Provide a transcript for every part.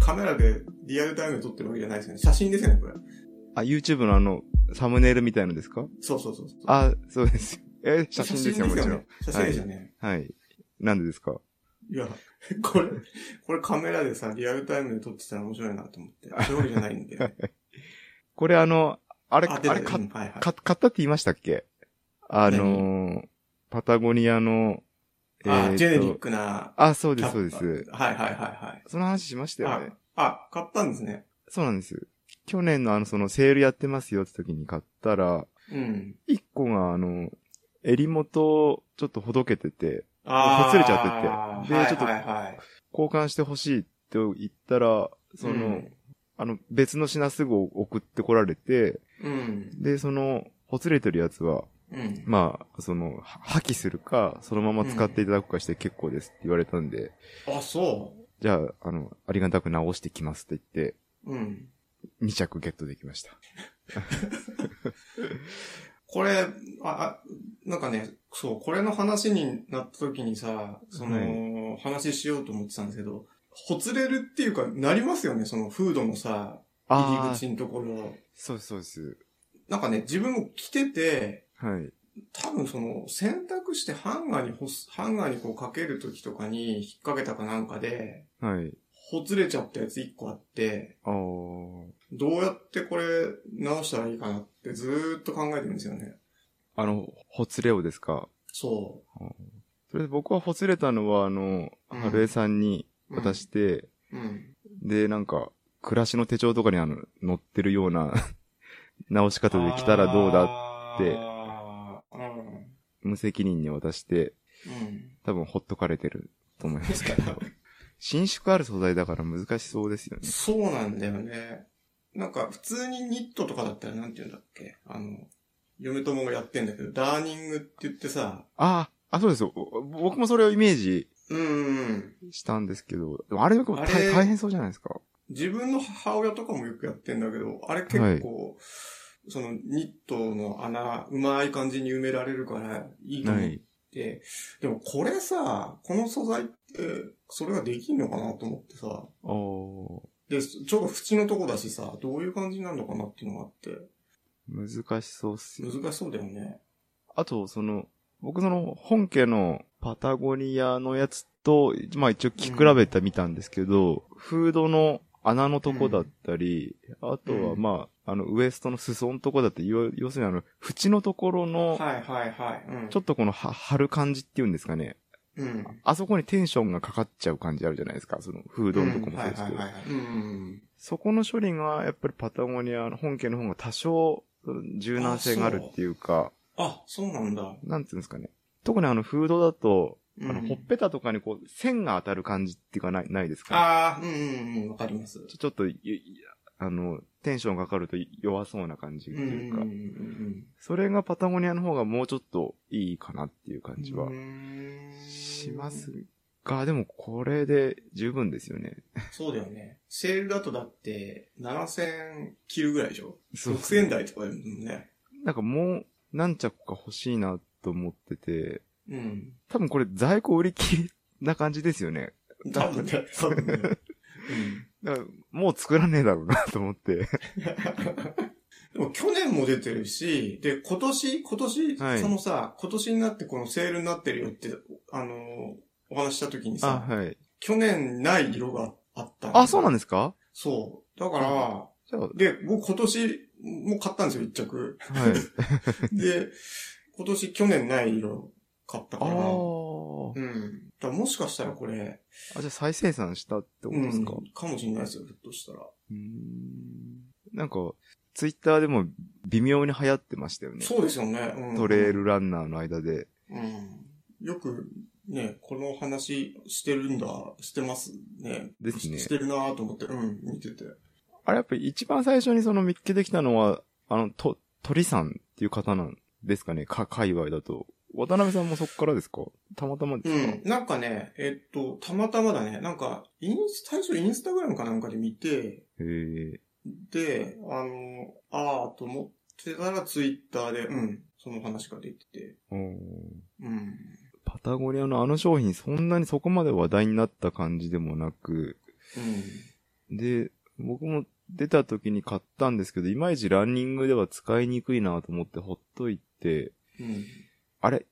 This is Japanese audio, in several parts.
カメラでリアルタイムで撮ってるわけじゃないですよね。写真ですよね、これ。あ、YouTube のあの、サムネイルみたいのですか？そうそうそう。あ、そうですよ。え、写真ですよ、もちろん。写真ですよね。はい。なんでですか？いや、これ、これカメラでさ、リアルタイムで撮ってたら面白いなと思って。そういうわけじゃないんで。これあの、あれ、あれ、はいはい。か買ったって言いましたっけ？あのー、パタゴニアの、あ、ジェネリックな。あ、そうです、そうです。はいはいはいはい。その話しましたよね。あ、あ、買ったんですね。そうなんです。去年のあの、そのセールやってますよって時に買ったら、うん。一個があの、襟元ちょっとほどけてて、あーほつれちゃっててでちょっと。交換してほしいって言ったら、その、うんあの、別の品すぐ送ってこられて、うん。で、その、ほつれてるやつは、うん。まあ、その、は破棄するか、そのまま使っていただくかして結構ですって言われたんで、あ、そじゃあ、あの、ありがたく直してきますって言って、う。うん。2着ゲットできました。これ、あ、あ、なんかね、そう、これの話になった時にさ、その、話しようと思ってたんですけど、ほつれるっていうか、なりますよね、そのフードのさ、入り口のところ。そうです、そうです。なんかね、自分も着てて、はい。多分その、洗濯してハンガーに干す、ハンガーにこうかける時とかに引っ掛けたかなんかで、はい。ほつれちゃったやつ一個あって、ああ、どうやってこれ直したらいいかなってずーっと考えてるんですよね。あの、ほつれをですか？そそれで僕はほつれたのは、あの、うん春江さんにう。渡して、うん。で、なんか、暮らしの手帳とかにあの、載ってるような 直し方で来たらどうだって。無責任に渡して、うん。多分ほっとかれてると思いますけど。伸縮ある素材だから難しそうですよね。そうなんだよね。なんか、普通にニットとかだったらなんて言うんだっけ？あの、嫁友がやってんだけど、ダーニングって言ってさ、ああ、あ、そうですよ。お僕もそれをイメージ。したんですけど、あれ大あれ大変そうじゃないですか。自分の母親とかもよくやってんだけど、あれ結構、そのニットの穴、うまい感じに埋められるからいいと思っはい。て、でもこれさ、この素材って、それができんのかなと思ってさ、おで、ちょうど縁のとこだしさ、どういう感じになるのかなっていうのがあって、難しそうっすよ。難しそうだよね。あと、その、僕その本家のパタゴニアのやつと、まあ一応着比べてみたんですけど、フードの穴のとこだったり、あとはうんまあ、あのウエストの裾のとこだって、要要するにあの、縁のところの、はいはいはい。うん、ちょっとこのは張る感じっていうんですかね。うん。あそこにテンションがかかっちゃう感じあるじゃないですか。そのフードのとこもそうですけど。はいはいはいはい。うん。そこの処理が、やっぱりパタゴニアの本家の方が多少、柔軟性があるっていうか、あ、そうなんだ。なんていうんですかね。特にあのフードだと、うんあの、ほっぺたとかにこう、線が当たる感じっていうかない、ないですか、ああ、うんうんうん、わかります。ちょちょっとあの、テンションかかると弱そうな感じってうんうんいうか、うんそれがパタゴニアの方がもうちょっといいかなっていう感じはしますが、でもこれで十分ですよね。そうだよね。セールだとだって、7000切るぐらいでしょ？そう ?6000 円台とかだもんね。なんかもう何着か欲しいなと思ってて、うん。多分これ在庫売り切りな感じですよね。多分ね、多分ね。だからもう作らねえだろうなと思って。でも去年も出てるし、で、今年、今年、はいそのさ、今年になってこのセールになってるよって、あのーお話しした時にあ、さ、はい。去年ない色があったあ、そうなんでですか？そう。だから、で、僕今年も買ったんですよ、一着。はい。で、今年去年ない色買ったあから。ーうん。だからもしかしたらこれ、あ。じゃあ再生産したってことですか、うん、かもしれないですよ、ひょっとしたら。うーんなんか、ツイッターでも微妙に流行ってましたよね。そうですよね。うん、トレイルランナーの間で。うん。よく、ね、この話してるんだ、してますね。ですねししてるなぁと思って、うん、見てて。あれやっぱり一番最初にその見つけてきたのは、あの、と、鳥さんっていう方なんですかね？か、界隈だと。渡辺さんもそっからですか？たまたまですか、うん。なんかね、えっと、たまたまだね、なんか、インス、最初インスタグラムかなんかで見て、へえ。で、あの、あーと思ってたらツイッターで、うん、その話が出てて、うん。パタゴニアのあの商品そんなにそこまで話題になった感じでもなく、うん。で、僕も出た時に買ったんですけど、いまいちランニングでは使いにくいなと思ってほっといて、うん。あれ、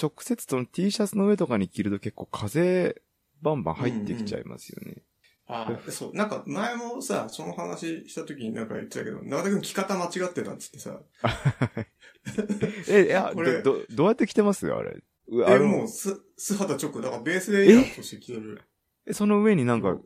直接その T シャツの上とかに着ると結構風バンバン入ってきちゃいますよね。ああ、そう。なんか前もさ、その話した時になんか言ってたけど、長田くん着方間違ってたっつってさ。え、いや、これど、どどうやって着てます？あれ。うえ、のもう、す、素肌直。だからベースレイヤーとして着てる。え？その上になんか、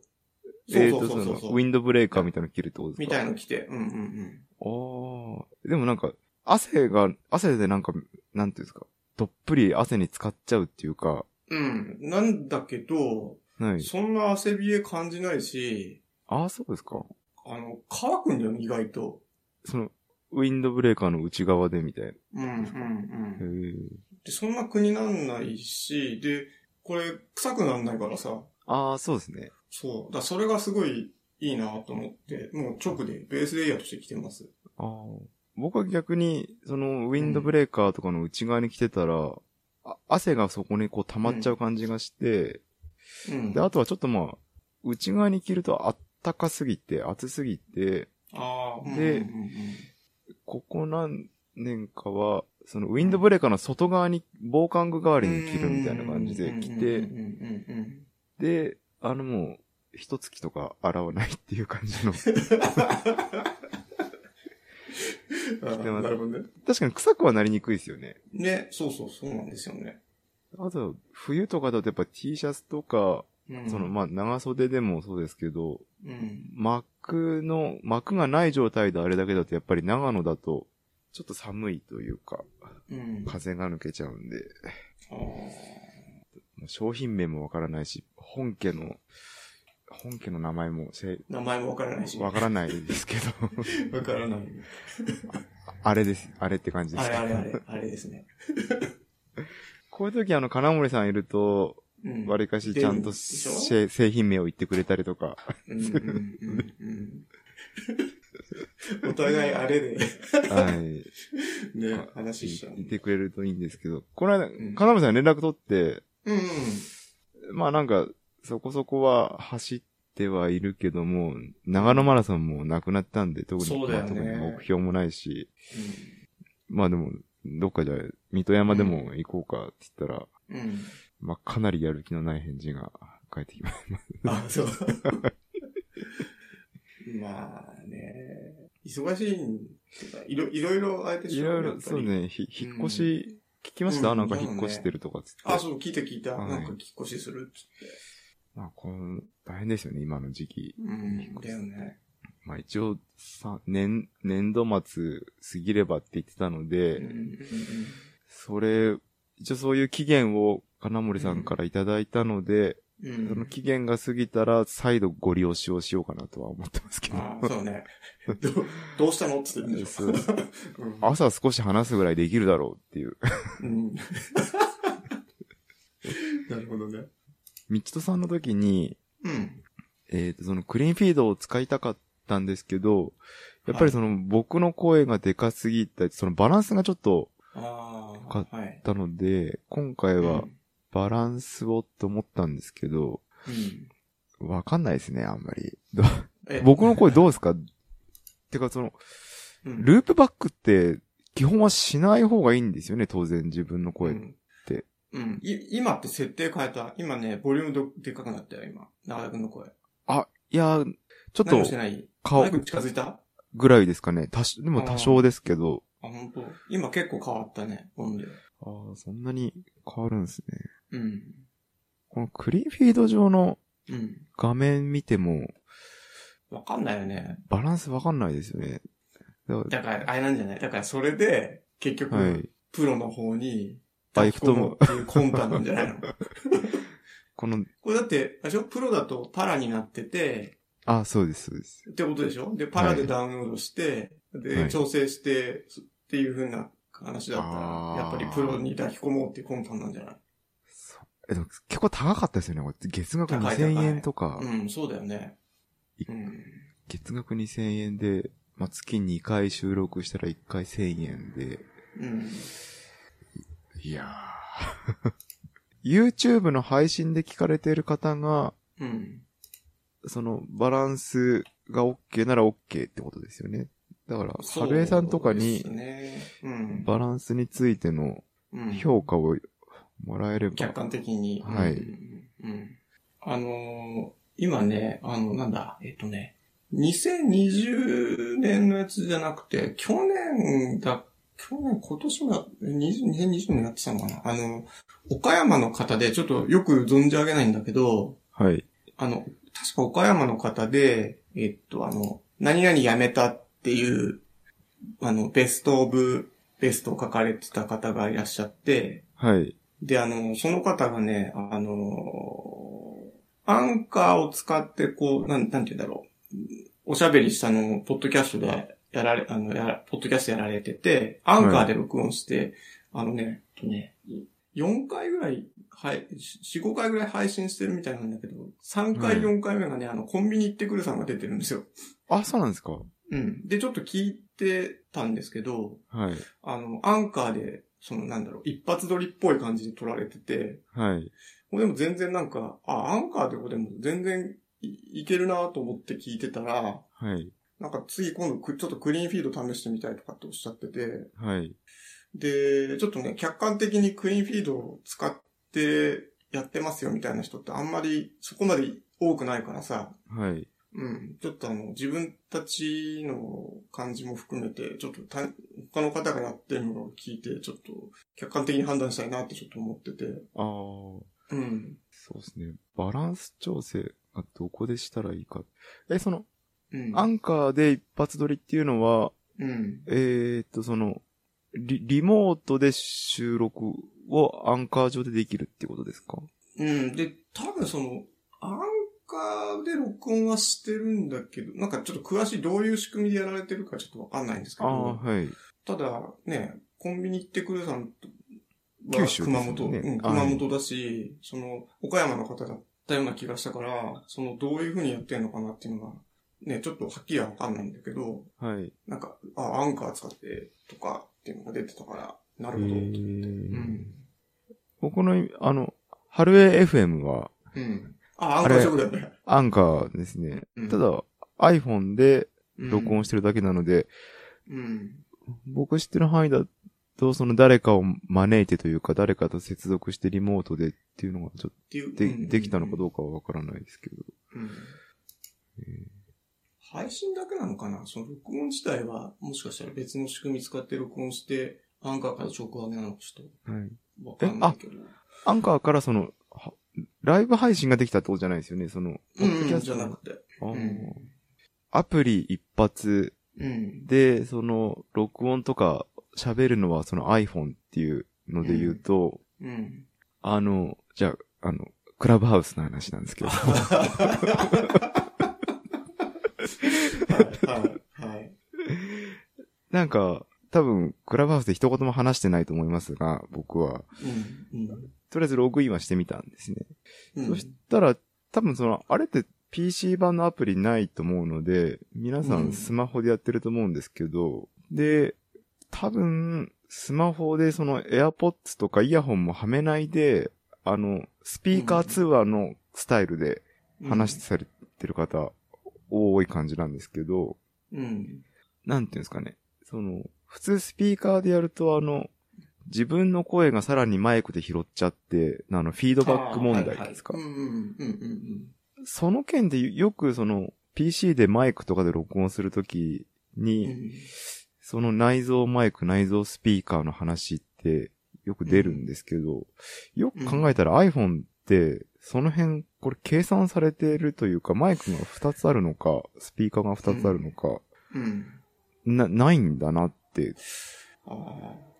そうえっ、と、そうそそうそうの、ウィンドブレーカーみたいなの着るってことですか？みたいの着て。うんうんああ。でもなんか、汗が、汗でなんか、なんていうんですか、どっぷり汗に使っちゃうっていうか、うん。うん。なんだけど、はい。そんな汗びえ感じないし、ああ、そうですか。あの、乾くんだよね、意外と。その、ウィンドブレーカーの内側でみたいな。うんうんうん。で、そんな苦になんないし、で、これ、臭くなんないからさ。ああ、そうですね。そう。だそれがすごいいいなと思って、もう直でベースレイヤーとして着てます。ああ。僕は逆に、その、ウィンドブレーカーとかの内側に着てたら、あ汗がそこにこう溜まっちゃう感じがして、うん。で、あとはちょっとまあ、内側に着るとあったかすぎて、暑すぎて、でうんうんうんここ何年かは、そのウィンドブレーカーの外側に防寒具代わりに着るみたいな感じで着て、で、あのもう、一月とか洗わないっていう感じの。でもーなるほどね。確かに臭くはなりにくいですよね。ね、そうそう、そうなんですよね。あと、冬とかだとやっぱ T シャツとか、うんその、まあ、長袖でもそうですけど、うん。幕の、幕がない状態であれだけだとやっぱり長野だと、ちょっと寒いというか、うん。風が抜けちゃうんで、商品名もわからないし、本家の、本家の名前もせ名前もわからないし。わからないですけど、わからない。あれです。あれって感じですあれあれあれ、あれですね。こういう時あの、金森さんいると、うん。わりかしちゃんと製品名を言ってくれたりとか、うんうんうんうん。お互いあれで、はい。ね、話しちゃう。言ってくれるといいんですけど、この間、ん金森さんに連絡取って、うんうん。まあなんか、そこそこは走ってはいるけども、長野マラソンもなくなったんで、特に、そうだよねまあ特に目標もないし、まあでも、どっかじゃ、水戸山でも行こうかって言ったら、うん。うん。まあかなりやる気のない返事が返ってきました。あ、そう。まあね、忙しいんてかいろいろいろあれでしょいろいろ、やっぱりそうね、ひ引っ越し、聞きました、うんなんか引っ越してるとかっつって。あ、そう、聞いた聞いた。はいなんか引っ越しするっつって。まあ、この、大変ですよね、今の時期。うん、だよね。まあ一応、さ、年、年度末過ぎればって言ってたので、うんうんそれ、一応そういう期限を金森さんからいただいたので、うん。その期限が過ぎたら再度ご利用しをしようかなとは思ってますけど。ああ、そうね。どう、どうしたの？って言ってるんでしょ。うん朝少し話すぐらいできるだろうっていう。うん。なるほどね。ミッチトさんの時に、うん。えっ、と、そのクリーンフィードを使いたかったんですけど、やっぱりその僕の声がでかすぎた、そのバランスがちょっとあかあ、はいあっ。たので、今回はバランスをと思ったんですけど、うん。わかんないですね、あんまり。僕の声どうですか？てかその、うんループバックって基本はしない方がいいんですよね、当然自分の声。うん。うん。い、今って設定変えた？今ね、ボリュームどでっかくなったよ、今。長田くんの声。あ、いや、ちょっ何ともしてない？顔近づいた？ぐらいですかね。多少、でも多少ですけど。あ、本当？今結構変わったね、音量。ああ、そんなに変わるんですね。うん。このクリーンフィード上のうん。画面見ても、わかんないよね。バランスわかんないですよね。だかだから、あれなんじゃない？だからそれで、結局、らはい。プロの方に、あ行くと思うっていう魂胆なんじゃないのこの、これだって、あれでしょ？プロだとパラになってて、あ、そうです、そうです。ってことでしょ？で、パラでダウンロードして、で、はい。調整して、そっていう風な話だったあー。ら、やっぱりプロに抱き込もうっていう魂胆なんじゃない？そうえ、でも結構高かったですよね。これ。月額高い2000高い。円とか、うん、そうだよね。いうん。月額2000円で、まあ、月2回収録したら1回1000円で、うん。いやー YouTube の配信で聞かれている方が、うん。その、バランスが OK なら OK ってことですよね。だから、春江さんとかにす、ね。うん。バランスについてのうん評価をもらえれば。客観的に。はいうん。うんあのー今ね、あの、なんだ、えっとね、2020年のやつじゃなくて、去年だ、去年、今年も、20 2020年やってたのかな？あの、岡山の方で、ちょっとよく存じ上げないんだけど、はい。あの、確か岡山の方で、えっと、あの、何々辞めたっていう、あの、ベストオブベストを書かれてた方がいらっしゃって、はい。で、あの、その方がね、あの、アンカーを使って、こう、なん、なんて言うんだろう。おしゃべりしたのを、ポッドキャストでやられ、あの、やら、ポッドキャストやられてて、アンカーで録音して、あのね、とね、4回ぐらい、はい、4、5回ぐらい配信してるみたいなんだけど、3回、はい4回目がね、あの、コンビニ行ってくるさんが出てるんですよ。あ、そうなんですか？うん。で、ちょっと聞いてたんですけど、はい。あの、アンカーで、そのなんだろう、一発撮りっぽい感じで撮られてて、はい。もうでも全然なんか、あ、アンカーでこでも全然いいけるなと思って聞いてたら、はい。なんか次今度くちょっとクリーンフィード試してみたいとかっておっしゃってて、はい。で、ちょっとね、客観的にクリーンフィードを使ってやってますよみたいな人ってあんまりそこまで多くないからさ、はい。うん。ちょっとあの、自分たちの感じも含めて、ちょっとた他の方がやってるのを聞いて、ちょっと客観的に判断したいなってちょっと思ってて。ああ。うん。そうですね。バランス調整がどこでしたらいいか。え、その、うん。アンカーで一発撮りっていうのは、うん。えー、っと、その、リ、リモートで収録をアンカー上でできるってことですか？うん。で、多分その、アンカーで録音はしてるんだけど、なんかちょっと詳しいどういう仕組みでやられてるかちょっとわかんないんですけああ、ど、はい。ただね、コンビニ行ってくるさんは九州ですよ熊本、ねうん、はい熊本だし、その、岡山の方だったような気がしたから、その、どういう風にやってんのかなっていうのが、ね、ちょっとはっきりはわかんないんだけど、はい。なんか、あ、アンカー使ってとかっていうのが出てたから、なるほど。えうーん。僕の、あの、春江 FM はうん。あ、アンカー直だよね。アンカーですね。うんただ、iPhone でうん録音してるだけなので、うん。僕知ってる範囲だと、その誰かを招いてというか、誰かと接続してリモートでっていうのがちょっ。とで、うんできたのかどうかはわからないですけど。うんえ配信だけなのかな？その録音自体は、もしかしたら別の仕組み使って録音して、アンカーから直上げなのかちょっーはい。とわかんないけど。アンカーからその、はライブ配信ができたってことじゃないですよね、その、ポッドキうん、ャストじゃなくて。あーうんアプリ一発うん。で、その、録音とか喋るのはその iPhone っていうので言うと、うん。あの、じゃあ、あの、クラブハウスの話なんですけど。はい。なんか、多分、クラブハウスで一言も話してないと思いますが、僕は。うん、とりあえずログインはしてみたんですね。うん。そしたら、多分その、あれって PC 版のアプリないと思うので、皆さうんんスマホでやってると思うんですけど、で、多分、スマホでその AirPods とかイヤホンもはめないで、あの、スピーカー通話のスタイルで話されてる方、多い感じなんですけど、うん。なんていうんですかね。その、普通スピーカーでやるとあの、自分の声がさらにマイクで拾っちゃって、あの、フィードバック問題ですかその件でよくその PC でマイクとかで録音するときうん。に、うんその内蔵マイク、内蔵スピーカーの話ってよく出るんですけど、よく考えたら iPhone ってその辺これ計算されてるというかマイクが2つあるのか、スピーカーが2つあるのか、うん。な、ないんだなって。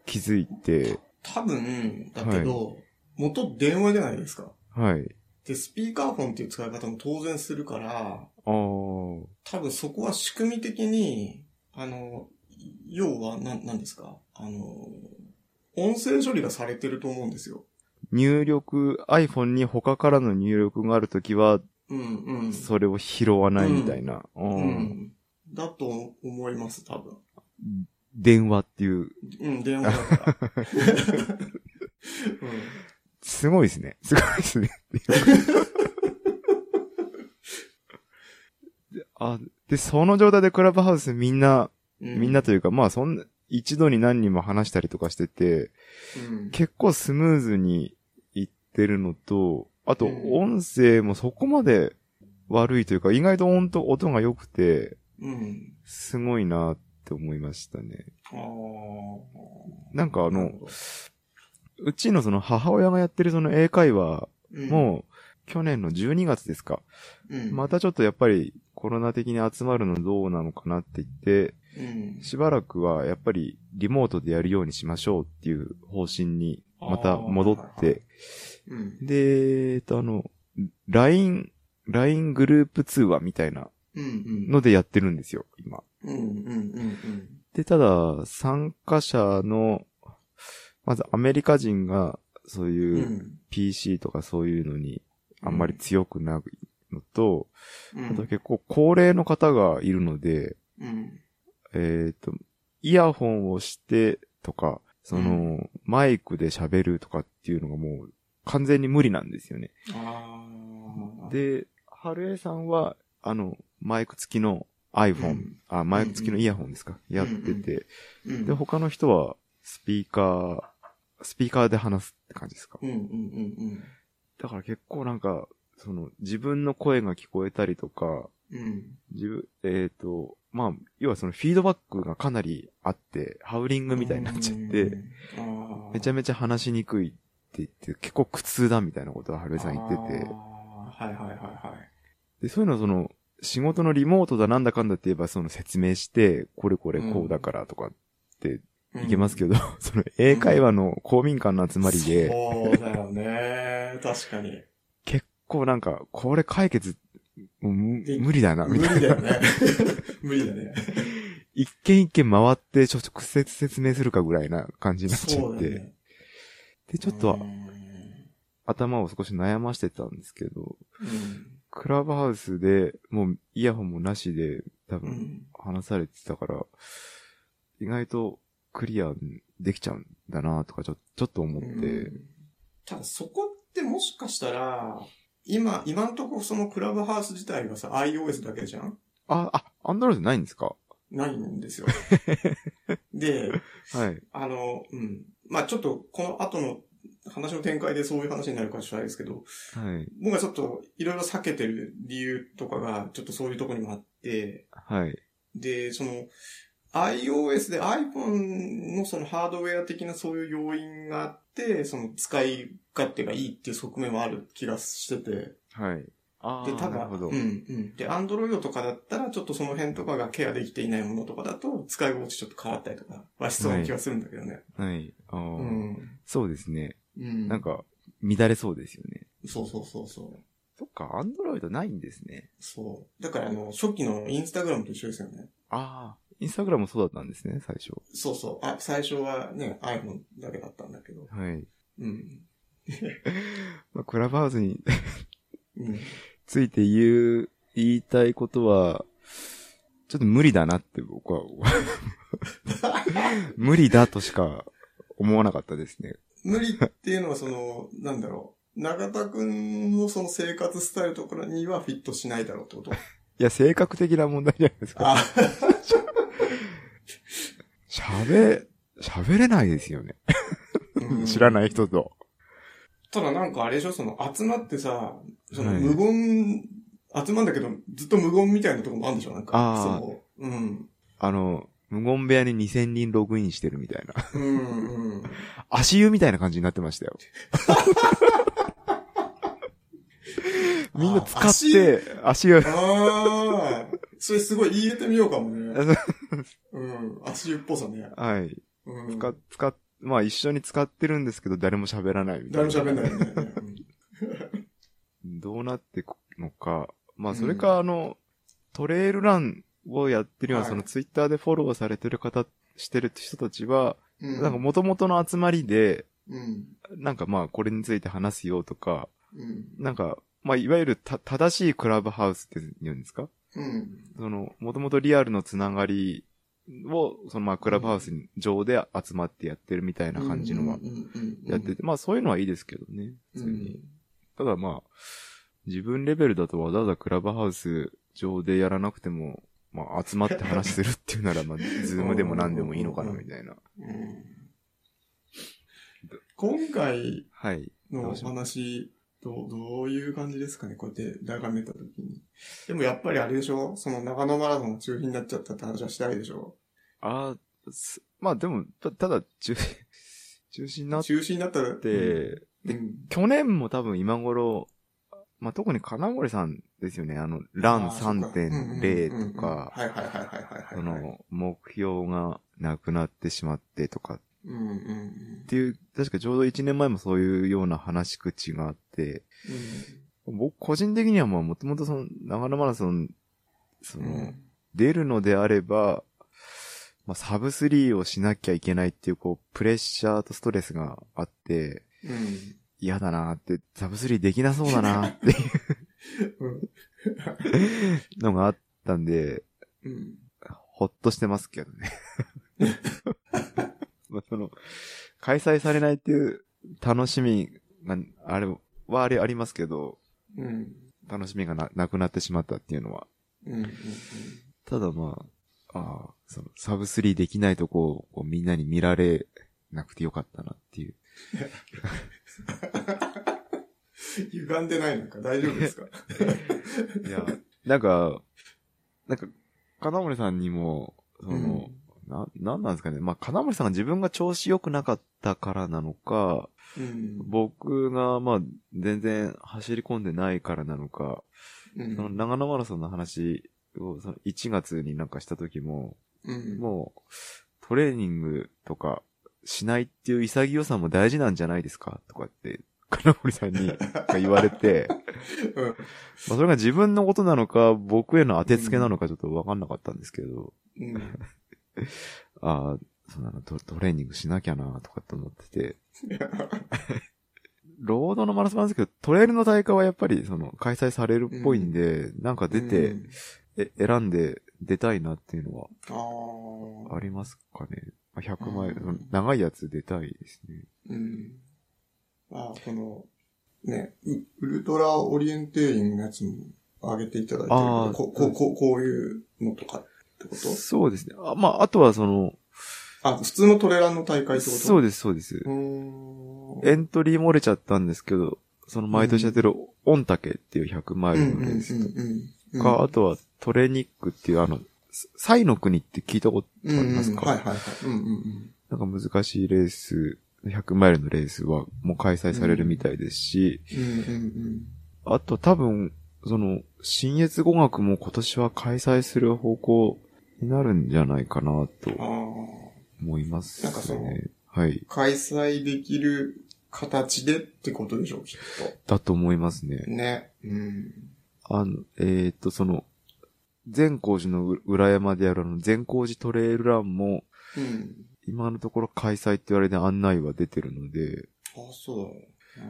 気づいて、多分、だけど、元電話じゃないですか。はい。で、スピーカーフォンっていう使い方も当然するから、あー、多分そこは仕組み的に、あの、要は、な、なんですか？あの、音声処理がされてると思うんですよ。入力、iPhone に他からの入力があるときは、うん、うん。それを拾わないみたいな。ううんん。だと思います、多分。電話っていう、うん、電話だから。すごいですね。すごいですね。あ、で、その状態でクラブハウスみんな、うんみんなというか、まあそんな、一度に何人も話したりとかしてて、うん結構スムーズにいってるのと、あとうん音声もそこまで悪いというか、意外と音と音が良くて、うん。すごいなって思いましたね。なんかあのうちのその母親がやってるその英会話うん、も、去年の12月ですか。うん、またちょっとやっぱりコロナ的に集まるのどうなのかなって言って、うん、しばらくはやっぱりリモートでやるようにしましょうっていう方針にまた戻って、うん、で、えっとあの、LINE、LINE グループ通話みたいな。のでやってるんですよ、今。で、ただ、参加者の、まずアメリカ人がそううん。いうう PC とかそういうのにあんまり強くないのと、うん、あと結構高齢の方がいるので、うん、えっ、と、イヤホンをしてとか、その、うマイクで喋るとかっていうのがもう完全に無理なんですよね。で、春江さんは、あの、マイク付きの iPhone、うん。あ、マイク付きのイヤホンですか、やってて、うん、で、他の人はスピーカー、スピーカーで話すって感じですか？うん、うん、うん、だから結構なんか、その、自分の声が聞こえたりとか、うん。自分、えっ、と、まあ、要はそのフィードバックがかなりあって、ハウリングみたいになっちゃって、うん、めちゃめちゃ話しにくいって言って、結構苦痛だみたいなことを春江さん言ってて、はいはいはいはい。で、そういうのをその、仕事のリモートだなんだかんだって言えばその説明して、これこれこうだからとかっていけますけど、その英会話の公民館の集まりで、そうだよね。確かに。結構なんか、これ解決、無理だな、無みたいな。理だよね。無理だね。一軒一軒回って直接説明するかぐらいな感じになっちゃって、ね。で、ちょっとうん頭を少し悩ましてたんですけど、うんクラブハウスでもうイヤホンもなしで多分うん。話されてたから、意外とクリアできちゃうんだなとかちょちょっと思って、うんただそこってもしかしたら、今、今んとこそのクラブハウス自体がさ、iOS だけじゃん？あ、あ、アンドロイドないんですか？ないんですよ。で、はい。あの、うん。まあちょっと、この後の話の展開でそういう話になるかもしれないですけど、はい。僕がちょっといろいろ避けてる理由とかが、ちょっとそういうところにもあって、はい。で、その、iOS で iPhone のそのハードウェア的なそういう要因があって、その使い勝手がいいっていう側面はある気がしてて、はい。あで、ただ、なるほど。うん、うん。で、Android とかだったら、ちょっとその辺とかがケアできていないものとかだと、使い心地ちょっと変わったりとかはしそうな気がするんだけどね。はい。あーうん。そうですね。うん。なん、か、乱れそうですよね。そうそうそうそう。そっか、アンドロイドないんですね。そう。だから、あの、初期のインスタグラムと一緒ですよね。ああ、インスタグラムもそうだったんですね、最初。そうそう。あ、最初はね、iPhone だけだったんだけど。はい。うん。まあ、クラブハウスにうん。ついて言う、言いたいことは、ちょっと無理だなって僕は、無理だとしか思わなかったですね。無理っていうのはその、なんだろう。永田くんのその生活スタイルとかにはフィットしないだろうってこと？いや、性格的な問題じゃないですか。あ、喋、喋れないですよね。知らない人と。ただなんかあれでしょ、その集まってさ、そのはい無言、集まんだけどずっと無言みたいなとこもあるんでしょなんか。あーそう。うん。あの、無言部屋に2000人ログインしてるみたいな。うんうん。足湯みたいな感じになってましたよ。みんな使って、足湯、ああ、それすごい言い入れてみようかもね。うん。足湯っぽさね。はい。うん。使っ、使っ、まあ一緒に使ってるんですけど誰も喋らないみたいな。誰も喋んないよね。どうなっていくのか。まあそれかあの、トレイルランをやってるような、はいそのツイッターでフォローされてる方、してる人たちは、うん。なんか元々の集まりで、うん。なんかまあこれについて話すよとか、うん。なんか、まあいわゆるた正しいクラブハウスって言うんですか？うん。その、もともとリアルのつながりを、そのまあクラブハウス上で集まってやってるみたいな感じのはやってて、まあそういうのはいいですけどね。普通に。うんただまあ、自分レベルだとわざわざクラブハウス上でやらなくても、まあ、集まって話するっていうなら、まあ、ズームでも何でもいいのかな、みたいな。うん今回はい。のお話、どう、どういう感じですかね？こうやって眺めたときに。でもやっぱりあれでしょ？その長野マラソンが中止になっちゃったって話はしたいでしょ？ああ、すまあでも、たただ、中、中止になっ中止になったら。て、うん。去年も多分今頃、まあ特に金森さんですよね。あの、ランあーそっか3.0とか、はいはいはいはいはいはい。そ、の、目標がなくなってしまってとかっうんうんうん。ていう、確かちょうど1年前もそういうような話し口があって、僕個人的にはもうもともとその、長野マラソン、その、うん。出るのであれば、まあ、サブ3をしなきゃいけないっていう、こう、プレッシャーとストレスがあって、うん。嫌だなーって、サブ3できなそうだなーっていううん。のがあったんで、うん。ほっとしてますけどね。まあ、その、開催されないっていう楽しみが、あれはあれありますけど、うん。楽しみがななくなってしまったっていうのは。うん。うん。ただまあ、ああ、その、サブ3できないとこをみんなに見られなくてよかったなっていう。歪んでないのか？大丈夫ですか？いや、なんか、なんか、金森さんにも、その、な、なんなんですかね。まあ、金森さんが自分が調子良くなかったからなのか、うん。僕が、まあ、全然走り込んでないからなのか、うん。その長野マラソンの話を、その1月になんかした時も、うん。もう、トレーニングとかしないっていう潔さも大事なんじゃないですかとかって、金森さんに言われて、うん。まあそれが自分のことなのか、僕への当てつけなのかちょっとわかんなかったんですけど、うん。ああ、そうなのト、トレーニングしなきゃなとかって思ってて、ロードのマラソンなんですけど、トレイルの大会はやっぱりその開催されるっぽいんで、なんか出て、うん。え、選んで出たいなっていうのはありますかね。まあ、100マイル、うん長いやつ出たいですね。うん。ああ、この、ね、ウウルトラオリエンテーリングのやつも上げていただいてるここう、こう、こういうのとかってこと？そうですね。あまあ、あとはその、あ、普通のトレランの大会ってこと？でそうです、そうです。エントリー漏れちゃったんですけど、その毎年やってる、オンタケっていう100マイルのレースうんうんうんうん。か、あとはトレニックっていうあの、サイの国って聞いたことあうんうん、りますか、はいはいはい。うんうんなんか難しいレース、100マイルのレースはもう開催されるみたいですし、うん。うんうんあと多分、その、新越語学も今年は開催する方向になるんじゃないかなと。思いますね。なんかそのはい。開催できる形でってことでしょう、きっだと思いますねと。。ね。うん。あの、えーっと、その、善光寺のう裏山であるあの善光寺トレイルランも、うん。今のところ開催って言われて案内は出てるので、あ、そうだ。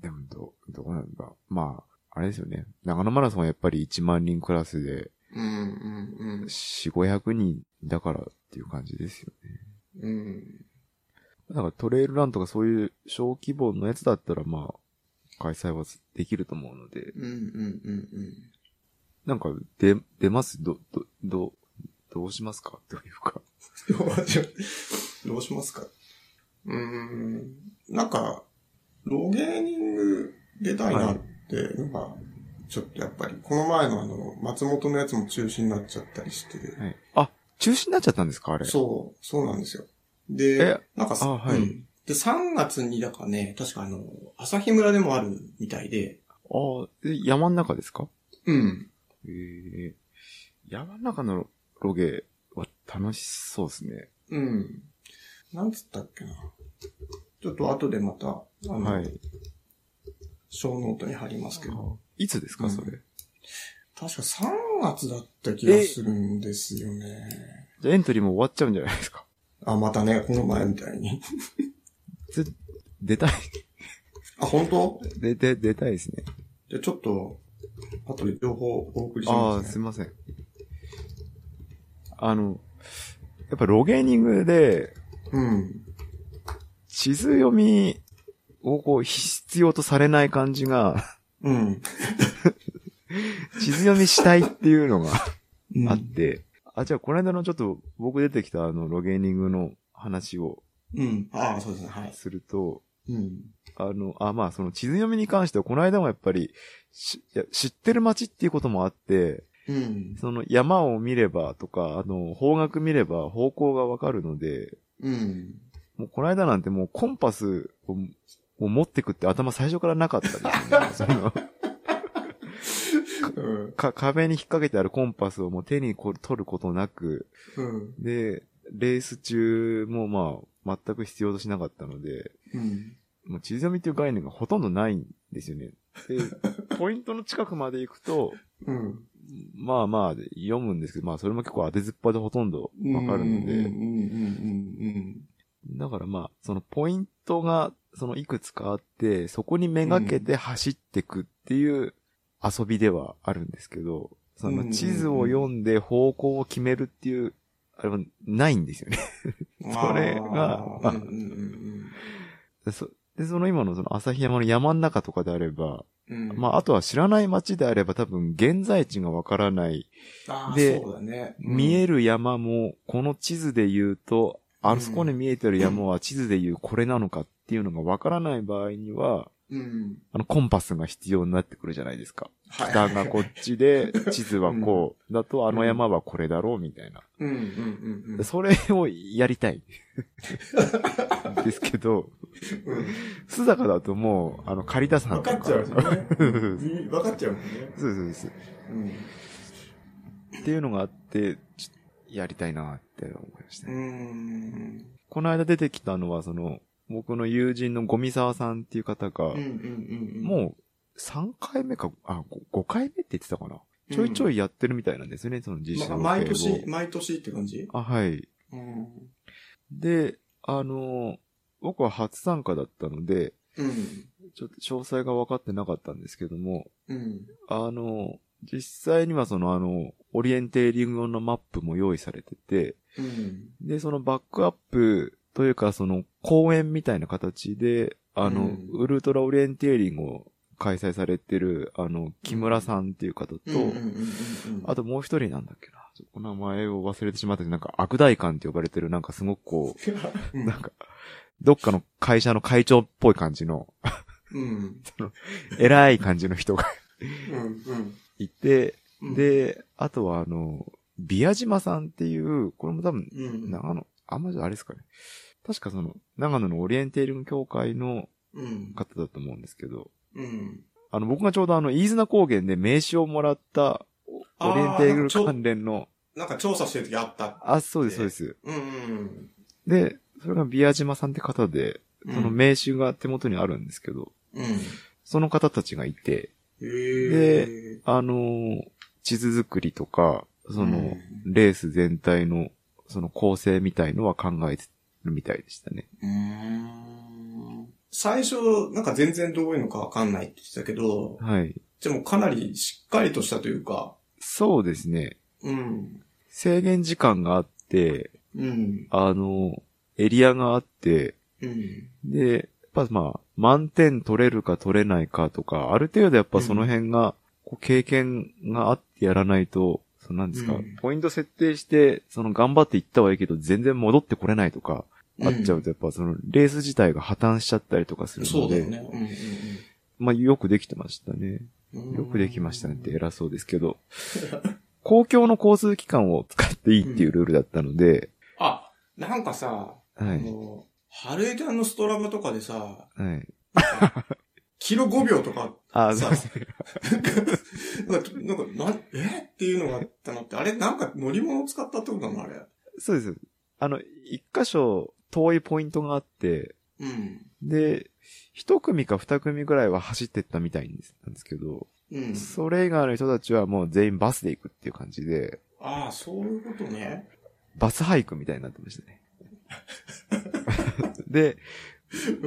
でもど、どうなんだ。まあ、あれですよね。長野マラソンはやっぱり1万人クラスで、うんうんうん4、500人だからっていう感じですよね。うん。うん。だからトレイルランとかそういう小規模のやつだったらまあ、開催はできると思うので、うんうんうんなんか、で、出ます？ど、ど、ど、どうしますか？というか。うん。どうしますか？うーん。なんか、ロゲーニング出たいなっていうのが、ちょっとやっぱり、この前のあの、松本のやつも中止になっちゃったりして、はい。あ、中止になっちゃったんですかあれ？そう、そうなんですよ。えで、なんかはいうんで、3月にだかね、確かあの、朝日村でもあるみたいで、ああ、え山の中ですか？うん。ええ山の中のロゲは楽しそうですね。うん。なんつったっけな。ちょっと後でまた、あの、はい。ショーノートに貼りますけど。いつですかそれ？確か3月だった気がするんですよね。じゃあエントリーも終わっちゃうんじゃないですか？あ、またね、この前みたいに。つ出たい？あ、本当？で、で、出たいですね。じゃあちょっと、後で情報お送りしああ、ますね。すいません。あの、やっぱロゲーニングで、うん。地図読みをこう必要とされない感じが、うん。地図読みしたいっていうのがうんあって、あ、じゃあこの間のちょっと僕出てきたあの、ロゲーニングの話をうん。ああ、そうですね。はい。すると、うん。あの、あ、まあその地図読みに関してはこの間もやっぱり、しいや知ってる街っていうこともあって、うん。その山を見ればとか、あの、方角見れば方向がわかるので、うん。もうこの間なんてもうコンパスをを持ってくって頭最初からなかったですよね。そのうん。か壁に引っ掛けてあるコンパスをもう手に取ることなく、うん。で、レース中もまあ、全く必要としなかったので、うん。もう地図読みっていう概念がほとんどないんですよね。で、ポイントの近くまで行くと、うん。まあまあ読むんですけど、まあそれも結構当てずっぱでほとんどわかるの。で、うん。だからまあ、そのポイントが、そのいくつかあって、そこにめがけて走ってくっていう遊びではあるんですけど、その地図を読んで方向を決めるっていう、あれはないんですよね。うん。それが。でその今のその旭山の山の中とかであれば、うん。うん。まああとは知らない街であれば多分現在地がわからない、でそうだね。見える。る山もこの地図で言うと、あそこに見えてる山は地図で言うこれなのかっていうのがわからない場合には、うん。あの、コンパスが必要になってくるじゃないですか。はい北がこっちで、地図はこう、だとあの山はこれだろうみたいな。うん。うん。うん。うん。それをやりたい。ですけど、須坂だともう、あの、借田山とか。分かっちゃうね。分かっちゃうもんね。そうそうそう。うん。っていうのがあって、ちょっとやりたいなって思いましたうね。ん。この間出てきたのは、その、僕の友人のゴミ沢さんっていう方が、うん。うん。うん。もう3回目か、あ、5, 回目って言ってたかな？ちょいちょいやってるみたいなんですよね、その実写まのロケを毎年、毎年って感じ？あ、はい。うん。で、あの、僕は初参加だったので、うん。ちょっと詳細が分かってなかったんですけども、うん。あの、実際にはそのあの、オリエンテーリング用のマップも用意されてて、うん。で、そのバックアップというかその公演みたいな形で、あの、うんウルトラオリエンテーリングを開催されてる、あの、木村さんっていう方と。あともう一人なんだっけな。ちょっと名前を忘れてしまったけど、なんか悪大官って呼ばれてる、なんかすごくこう、うんなんか、どっかの会社の会長っぽい感じの、うん。偉い感じの人がうん。いて、うん、で、あとはあの、ビア島さんっていう、これも多分、うん。長野、あんまじゃあれですかね。確かその、長野のオリエンテーリング協会のうん。方だと思うんですけど、うん。あの、僕がちょうどあの、飯綱高原で名刺をもらった、オリエンテーリング関連の、なんか調査してる時あった。あ、そうです、そうです。うん。うん。で、それがビア島さんって方で、うんその名刺が手元にあるんですけど、うん。その方たちがいて、へえ。あのー地図作りとか、その、うんレース全体の、その構成みたいのは考えてるみたいでしたね。最初、なんか全然どういうのかわかんないって言ってたけど、はい。でもかなりしっかりとしたというか、そうですね。うん。制限時間があって、うん。あの、エリアがあって、うん。で、ぱまあ、満点取れるか取れないかとか、ある程度やっぱその辺が、こう経験があってやらないと、そのなんですか、うんポイント設定して、その頑張っていったはいいけど、全然戻ってこれないとか、あっちゃうとやっぱそのレース自体が破綻しちゃったりとかするので、そうだよね。うんうんまあよくできてましたね。うん。よくできましたねって偉そうですけど、公共の交通機関を使っていいっていうルールだったので、あ、なんかさ、はい。あの、春江ちゃんのストラバとかでさ、はい。キロ5秒とか、あ、さそうですね。なんか、なんか、なんえ？っていうのがあったのって、あれなんか乗り物を使ったってことなの？あれ。そうです。あの、一箇所遠いポイントがあって、うん。で、一組か二組ぐらいは走ってったみたいんですなんですけど、うん。それ以外の人たちはもう全員バスで行くっていう感じで、ああ、そういうことね。バスハイクみたいになってましたね。で、うん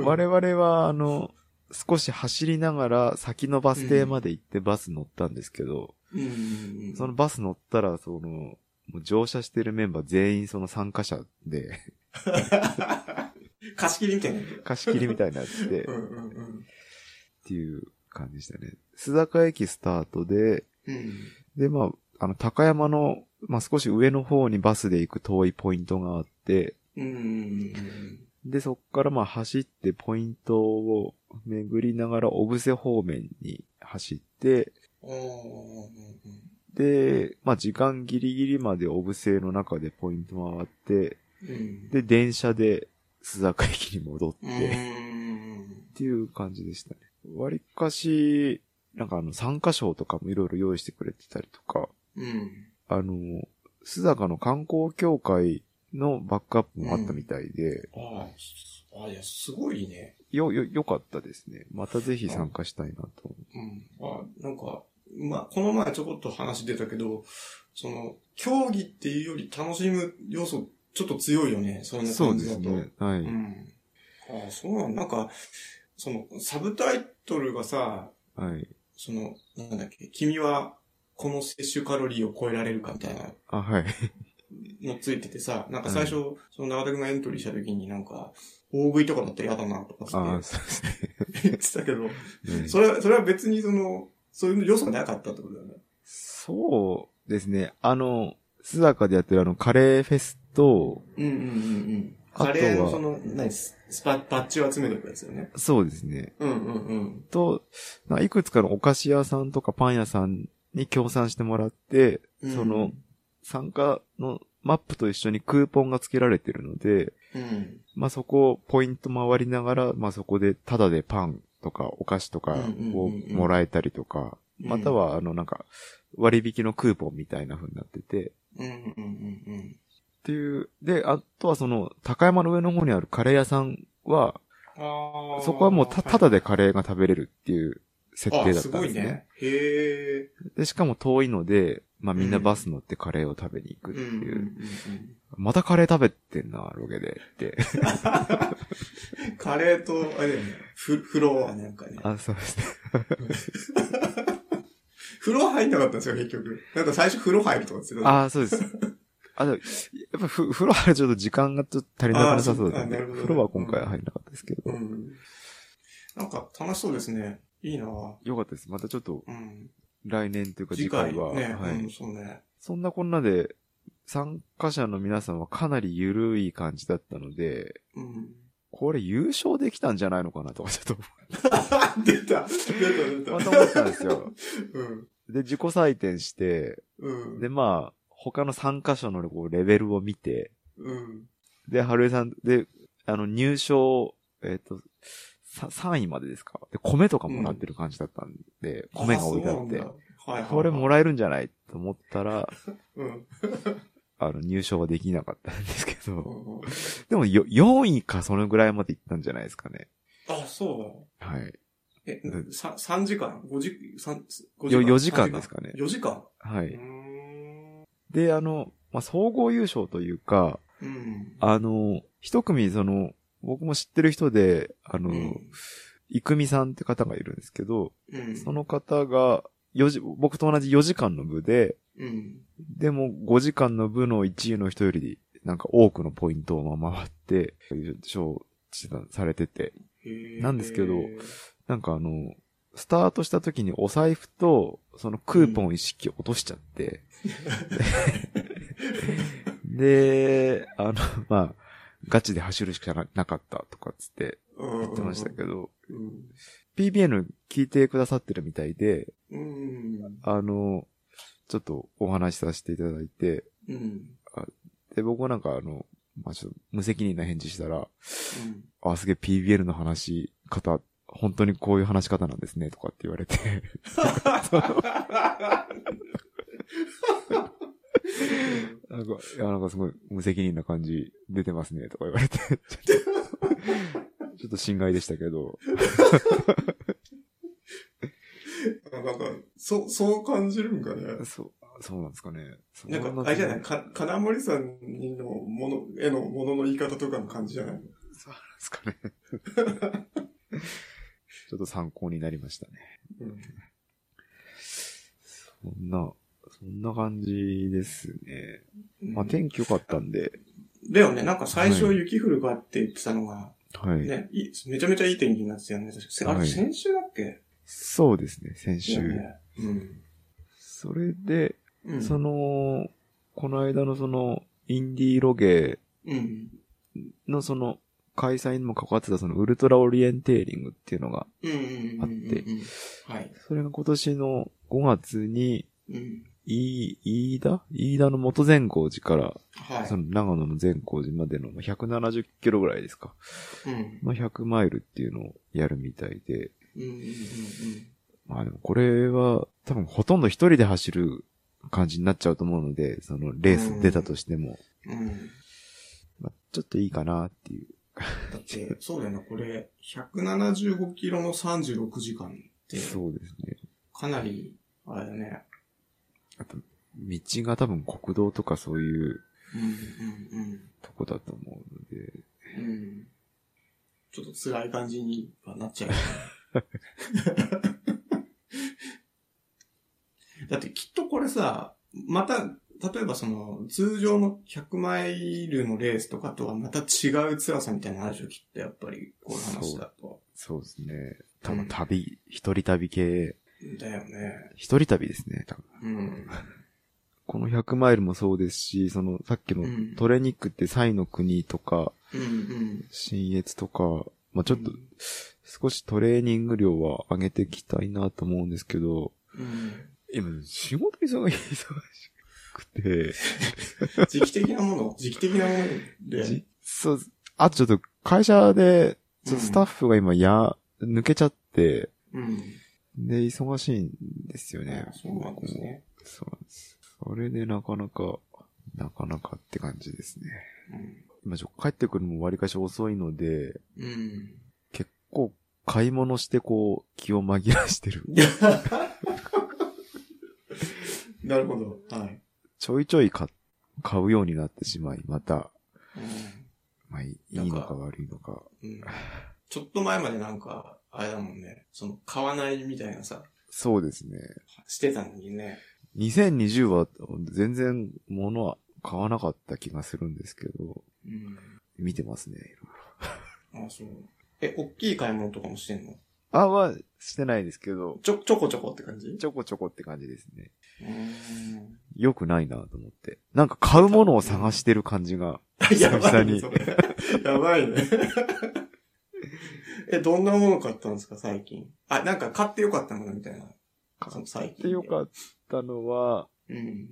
我々は、あの、少し走りながら先のバス停まで行ってバス乗ったんですけど、うん。そのバス乗ったら、その、乗車してるメンバー全員その参加者で、貸し切りみたいな。貸し切りみたいになってて、っ。ていう感じでしたね。須坂駅スタートで、うん。で、まあ、あの、高山の、まあ、少し上の方にバスで行く遠いポイントがあって、うん。で、そっからまあ走ってポイントを巡りながら小布施方面に走って。で、まあ時間ギリギリまで小布施の中でポイント回って、うん。で、電車で須坂駅に戻って、うっん。ていう感じでしたね。割かし、なんかあの、参加賞とかもいろいろ用意してくれてたりとか、うん。あの、須坂の観光協会のバックアップもあったみたいで、ああ、あいや、すごいね。よ、よ、良かったですね。またぜひ参加したいなと。うん。あなんか、まあ、この前ちょこっと話出たけど、その、競技っていうより楽しむ要素、ちょっと強いよね。そんなそう感じだと。ですね。はい。うん。ああ、そうなんなんか、その、サブタイトルがさ、はい。その、なんだっけ、君はこの摂取カロリーを超えられるかみたいなあ、はい。のついててさ、なんか最初、その長田くんがエントリーした時になんか、大食いとかだったら嫌だなとかあってそうですね。言ってたけど、ねそれは、それは別にその、そういう要素がなかったってことだよね。そうですね。あの、須坂でやってるあの、カレーフェスと、うんうんうんうん。カレーのその、何ススパ、パッチを集めていくやつよね。そうですね。うんうんうん。と、いくつかのお菓子屋さんとかパン屋さんに協賛してもらって、うんその、参加のマップと一緒にクーポンが付けられてるので、うん。まあそこをポイント回りながら、まあそこでタダでパンとかお菓子とかをもらえたりとか、うんまたはあのなんか割引のクーポンみたいな風になってて、うんうんうんうん。っていう、で、あとはその高山の上の方にあるカレー屋さんは。そこはもうたただでカレーが食べれるっていう設定だったんですね。ごいね。へえ。で、しかも遠いので、まあみんなバス乗ってカレーを食べに行くっていう。うんうんうんうん。またカレー食べてんな、ロケでって。カレーと、あれだよね、ふ、風呂はなんかね。あ、そうですね。風呂入んなかったんですよ、結局。なんか最初風呂入るとかって言ってた。あ、そうです。あ、でもやっぱふ風呂入るとちょっと時間がちょっと足りなくなさそうだったんで、ね風呂は今回は入んなかったですけど、うん。なんか楽しそうですね。いいなぁよかったです。またちょっとうん。来年というか次次回は、回ね、はい、うん、そうね。そんなこんなで、参加者の皆さんはかなり緩い感じだったので、うん。これ優勝できたんじゃないのかなとかちょっと 出た出た出た。また思ったんですよ。うん。で、自己採点して、うん。で、まあ、他の参加者のこうレベルを見て、うん。で、春江さん、で、あの、入賞、えっ、と、さ3位までですか？で、米とかもらってる感じだったんで、米が置いてあって、そうなんだはいはい。これもらえるんじゃないと思ったら、うん。あの、入賞はできなかったんですけうど、んうんでもよ、4位かそのぐらいまで行ったんじゃないですかね。あ、そうはい。だ。えう、さ、3時間 ?5 時、三5よ4時間ですかね。4時間はい。で、あの、まあ、総合優勝というか、うん。あの、一組、その、僕も知ってる人で、あの、うん。いくみさんって方がいるんですけど、うん。その方が、4時、僕と同じ4時間の部で、うん。でも5時間の部の1位の人より、なんか多くのポイントを回って、優勝してたされてて、なんですけどなんかあの、スタートした時にお財布と、そのクーポン一式落としちゃって、で、あの、まあ、ガチで走るしかななかったとかっつって言言ってましたけど、うん。PBN 聞いてくださってるみたいで、うん。あの、ちょっとお話しさせていただいて、うん。で、僕はなんかあの、まあ、ちょっと無責任な返事したら、うん。あ、すげえ PBN の話し方、本当にこういう話し方なんですね、とかって言われて、なんか、いや、なんかすごい無責任な感じ出てますね、とか言われて、ちょっと、心外でしたけど、なんか、そう、そう感じるんかね。そう、そうなんですかね。そなんか、あれじゃない？か、金森さんのもの、絵のものの言い方とかの感じじゃない？そうなんですかね。ちょっと参考になりましたね。うん。そんな、そんな感じですね。まあうん天気良かったんで、だよね、なんか最初はい雪降るかって言ってたのが、はい。ね、いめちゃめちゃいい天気になってたよね。確かあれ、はい先週だっけ？そうですね、先週。ね。うん。それで、うん。その、この間のその、インディーロゲうん。のその、開催にも関わってたそのウルトラオリエンテーリングっていうのが。あって。それが今年の5月に、うん。い、飯田？飯田の元善光寺から、はい。その長野の善光寺までの170キロぐらいですか。うん。の100マイルっていうのをやるみたいで、うんうんうんまあでもこれは多分ほとんど一人で走る感じになっちゃうと思うので、そのレース出たとしても、うん。うん。まあ、ちょっといいかなっていう。だって、そうだよな、これ、175キロの36時間って、そうですね。かなり、あれだね。あと、道が多分国道とかそういううんうんとこだと思うので、うん。うん。ちょっと辛い感じにはなっちゃう。だってきっとこれさ、また、例えばその、通常の100マイルのレースとかとはまた違う辛さみたいなのあるでしょ、きっとやっぱり、こういう話だと。そうですね。多分旅、一人旅系、だよね。一人旅ですね、多分。うん。この100マイルもそうですし、そのさっきのうんトレニックってサイの国とか、うんうん。新越とか、まあちょっと少しトレーニング量は上げていきたいなと思うんですけど、うん。今仕事忙しくて、時期的なもの、時期的なもので？じそう、あとちょっと会社で、スタッフが今や、抜けちゃって、うん。で、忙しいんですよねあ。そうなんですね。そうなんです。それでなかなか、なかなかって感じですね。今ちょ、帰ってくるのも割かし遅いので、うん。うん。結構買い物してこう、気を紛らしてる。なるほど。はい。ちょいちょい買買うようになってしまい、また、うまあいいのか悪いのか。ん。うん。ちょっと前までなんか、あれだもんね。その、買わないみたいなさ、そうですね。してたのにね。2020は全然物は買わなかった気がするんですけど、うん。見てますね。あ、そう。え、大きい買い物とかもしてんの？あ、はしてないですけど、ちょ、ちょこちょこって感じ？ちょこちょこって感じですね。うーん。良くないなと思って。なんか買うものを探してる感じが、やばいね、にそれ。やばいね。え、どんなもの買ったんですか、最近？あ、なんか買ってよかったものみたいな。その最近。でよかったのは、うん。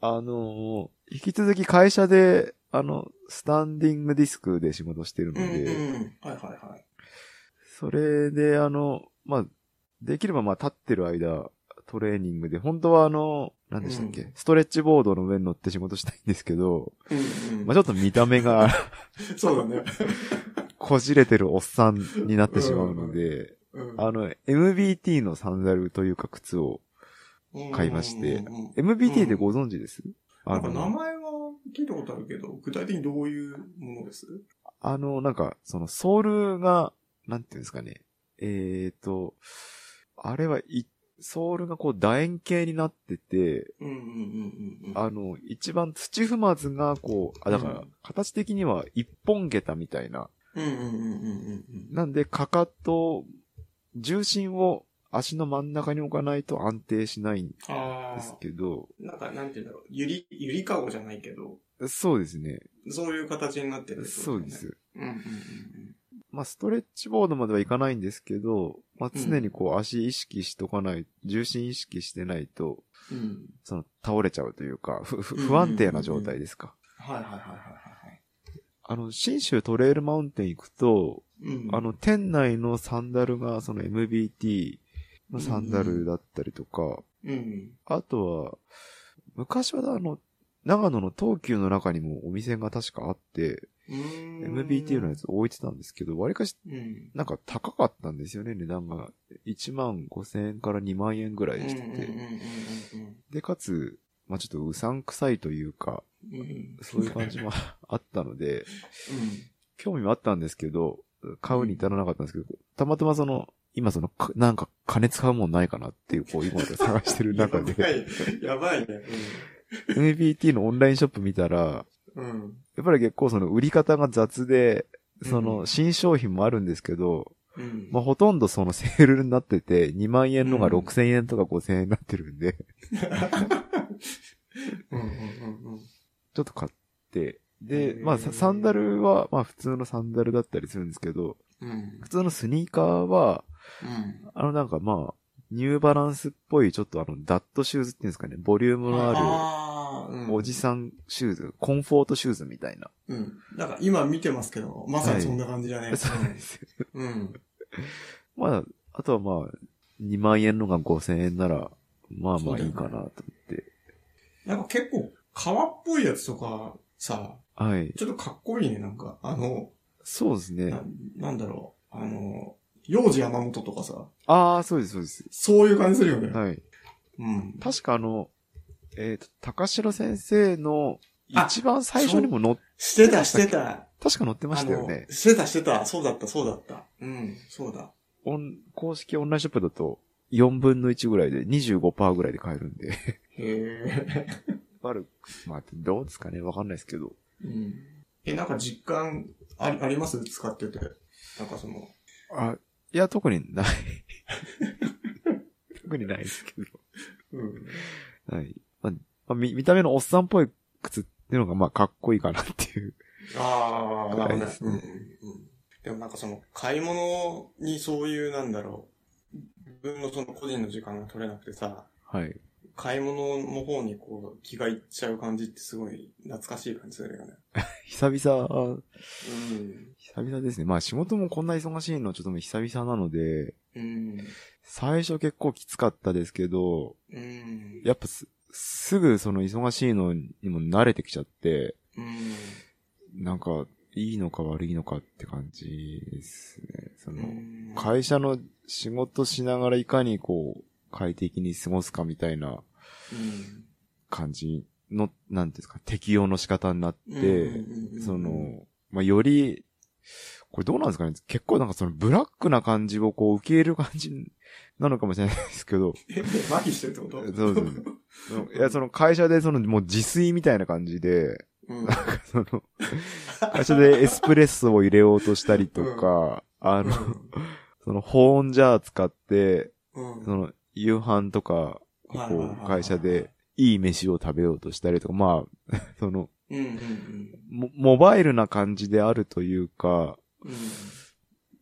あの、引き続き会社で、あの、スタンディングディスクで仕事してるのうん、うん。で、はいはいはい。それで、あの、まあ、できればまあ立ってる間、トレーニングで、本当はあの、何でしたっけ、うんストレッチボードの上に乗って仕事したいんですけど、うん、うん。まあちょっと見た目が そうだね。こじれてるおっさんになってしまうので、うんあの、MBT のサンダルというか靴を、買いまして MBT ってご存知です、あの名前は聞いたことあるけど、具体的にどういうものです？あの、なんか、そのソールが、なんていうんですかね。えーと、あれはい、ソールがこう楕円形になってて。あの、一番土踏まずがこう、あ、だからうん、形的には一本下駄みたいな。うんうんうんうんうんなんで、かかと、重心を足の真ん中に置かないと安定しないんですあ。けど、なんか、なんて言うんだろう。ゆり、ゆりかごじゃないけど、そうですね。そういう形になってるね。そうです。うんうんうんまあ、ストレッチボードまではいかないんですけど、まあ、常にこう足意識しとかない、重心意識してないと、うん。うん。その倒れちゃうというか、不安定な状態ですか。はいはいはいはいはい。あの、新州トレイルマウンテン行くと、うん。あの、店内のサンダルが、その MBT のサンダルだったりとか、うん。あとは、昔はあの、長野の東急の中にもお店が確かあって、MBT のやつ置いてたんですけど、割かし、うん。なんか高かったんですよね、値段が。1万5千円から2万円ぐらいしてて。で、かつ、まあちょっとうさんくさいというか、うんうん。そういう感じもあったので、うん。興味もあったんですけど、買うに至らなかったんですけど、たまたまその、今その、かなんか金使うもんないかなっていう、こう、今探してる中で、やばい、やばいね。MBT のオンラインショップ見たら、うん。うん。やっぱり結構その売り方が雑で、そうんの新商品もあるんですけど、うん。まあ、ほとんどその セールになってて、2万円のがうん6000円とか5000円になってるんで、うんうんうんうん。ちょっと買って、で、まあ、ササンダルは、まあ、普通のサンダルだったりするんですけど、うん。普通のスニーカーは、うん。あの、なんかまあ、ニューバランスっぽい、ちょっとあの、ダッドシューズっていうんですかね、ボリュームのある、おじさんシューズ、コンフォートシューズみたいな。うん。うん。なんか今見てますけど、まさにそんな感じだね。そうですよ。うん。まあ、あとはまあ、2万円のが5000円なら、まあまあいいかなと思って。なんか結構、革っぽいやつとか、さ、はい。ちょっとかっこいいね、なんか。あの、そうですねな。なんだろう。あの、幼児山本とかさ、ああ、そうです、そうです。そういう感じするよね。はい。うん。確かあの、えっ、と、高城先生のあ一番最初にも載っ、してた、してた。確か載ってましたよね。してた、してた。そうだった、そうだった。うん、そうだ。オン公式オンラインショップだと4分の1ぐらいで25%ぐらいで買えるんで。へえ。バルク、まあ、どうですかねわかんないですけど。うん。え、なんか実感あり、あります？使ってて。なんかその、あ、いや、特にない。特にないですけど。うん。はい。まあ、まあ見、見た目のおっさんっぽい靴っていうのが、まあ、かっこいいかなっていう。ああ、なるほどうんうん。でもなんかその、買い物にそういう、なんだろう、自分のその個人の時間が取れなくてさ、はい。買い物の方にこう、気がいっちゃう感じってすごい懐かしい感じするよね。久々、うん。久々ですね。まあ、仕事もこんな忙しいのちょっともう久々なので、うん。最初結構きつかったですけど、うん。やっぱす、すぐその忙しいのにも慣れてきちゃって、うん。なんか、いいのか悪いのかって感じですね。その、うん会社の仕事しながらいかにこう、快適に過ごすかみたいなうん。感じの、なんですか、適用の仕方になって、うんうんうんうんその、まあ、より、これどうなんですかね。結構なんかそのブラックな感じをこう受け入れる感じなのかもしれないですけど、え、麻痺してるってこと？そうそういや、その会社でそのもう自炊みたいな感じで、うん。その、会社でエスプレッソを入れようとしたりとか、あの、その保温ジャー使って、うん。その夕飯とか、こう会社でいい飯を食べようとしたりとか、まあ、その、うんうんうん。モモバイルな感じであるというか、うん。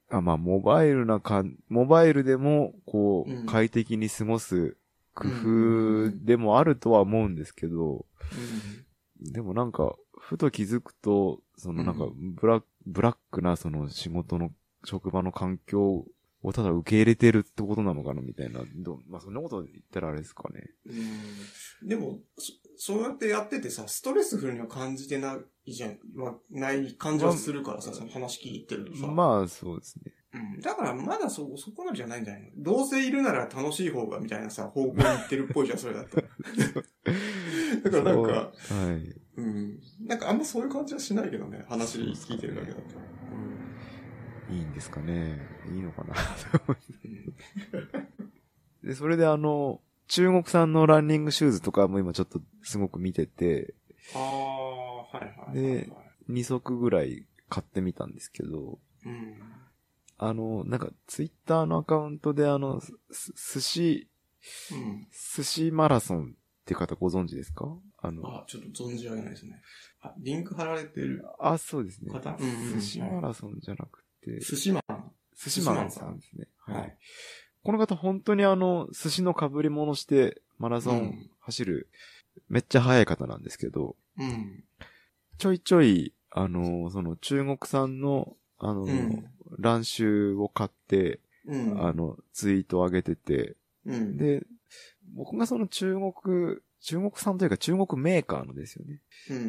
あまあ、モバイルなかん、モバイルでも、こう、うん。快適に過ごす工うん夫でもあるとは思うんですけど、でもなんか、ふと気づくと、そのなんかう、ブラック、ブラックなその仕事の、職場の環境をただ受け入れてるってことなのかなみたいな。まあそんなこと言ったらあれですかね。うん。でも、そそうやってやっててさ、ストレスフルには感じてないじゃん、はない感じはするからさ、その話聞いてるとさ。まあ、そうですね。うん。だからまだそ、そこまでじゃないんじゃないの？どうせいるなら楽しい方がみたいなさ、方向に行ってるっぽいじゃん、それだったら。だからなんか、はい。うん。なんかあんまそういう感じはしないけどね、話聞いてるだけだと。いいんですかね。いいのかな。うん。で、それであの、中国産のランニングシューズとかも今ちょっとすごく見てて、ああ、はいはいはい、はい。で2足ぐらい買ってみたんですけど、うん。あの、なんかツイッターのアカウントであの、す寿司、うん。寿司マラソンって方ご存知ですか？あの、あ、ちょっと存じ上げないですね。あ、リンク貼られてるあ、そうですね。方？うんうんうん寿司マラソンじゃなくて、寿司マン。寿司マンさんですね。はい。この方本当にあの、寿司の被り物してマラソンうん走る、めっちゃ速い方なんですけど、うん。ちょいちょい、あの、その中国産の、あの、うん乱臭を買って、うん。あの、ツイートを上げてて、うん。で、僕がその中国、中国産というか中国メーカーのですよね。うんう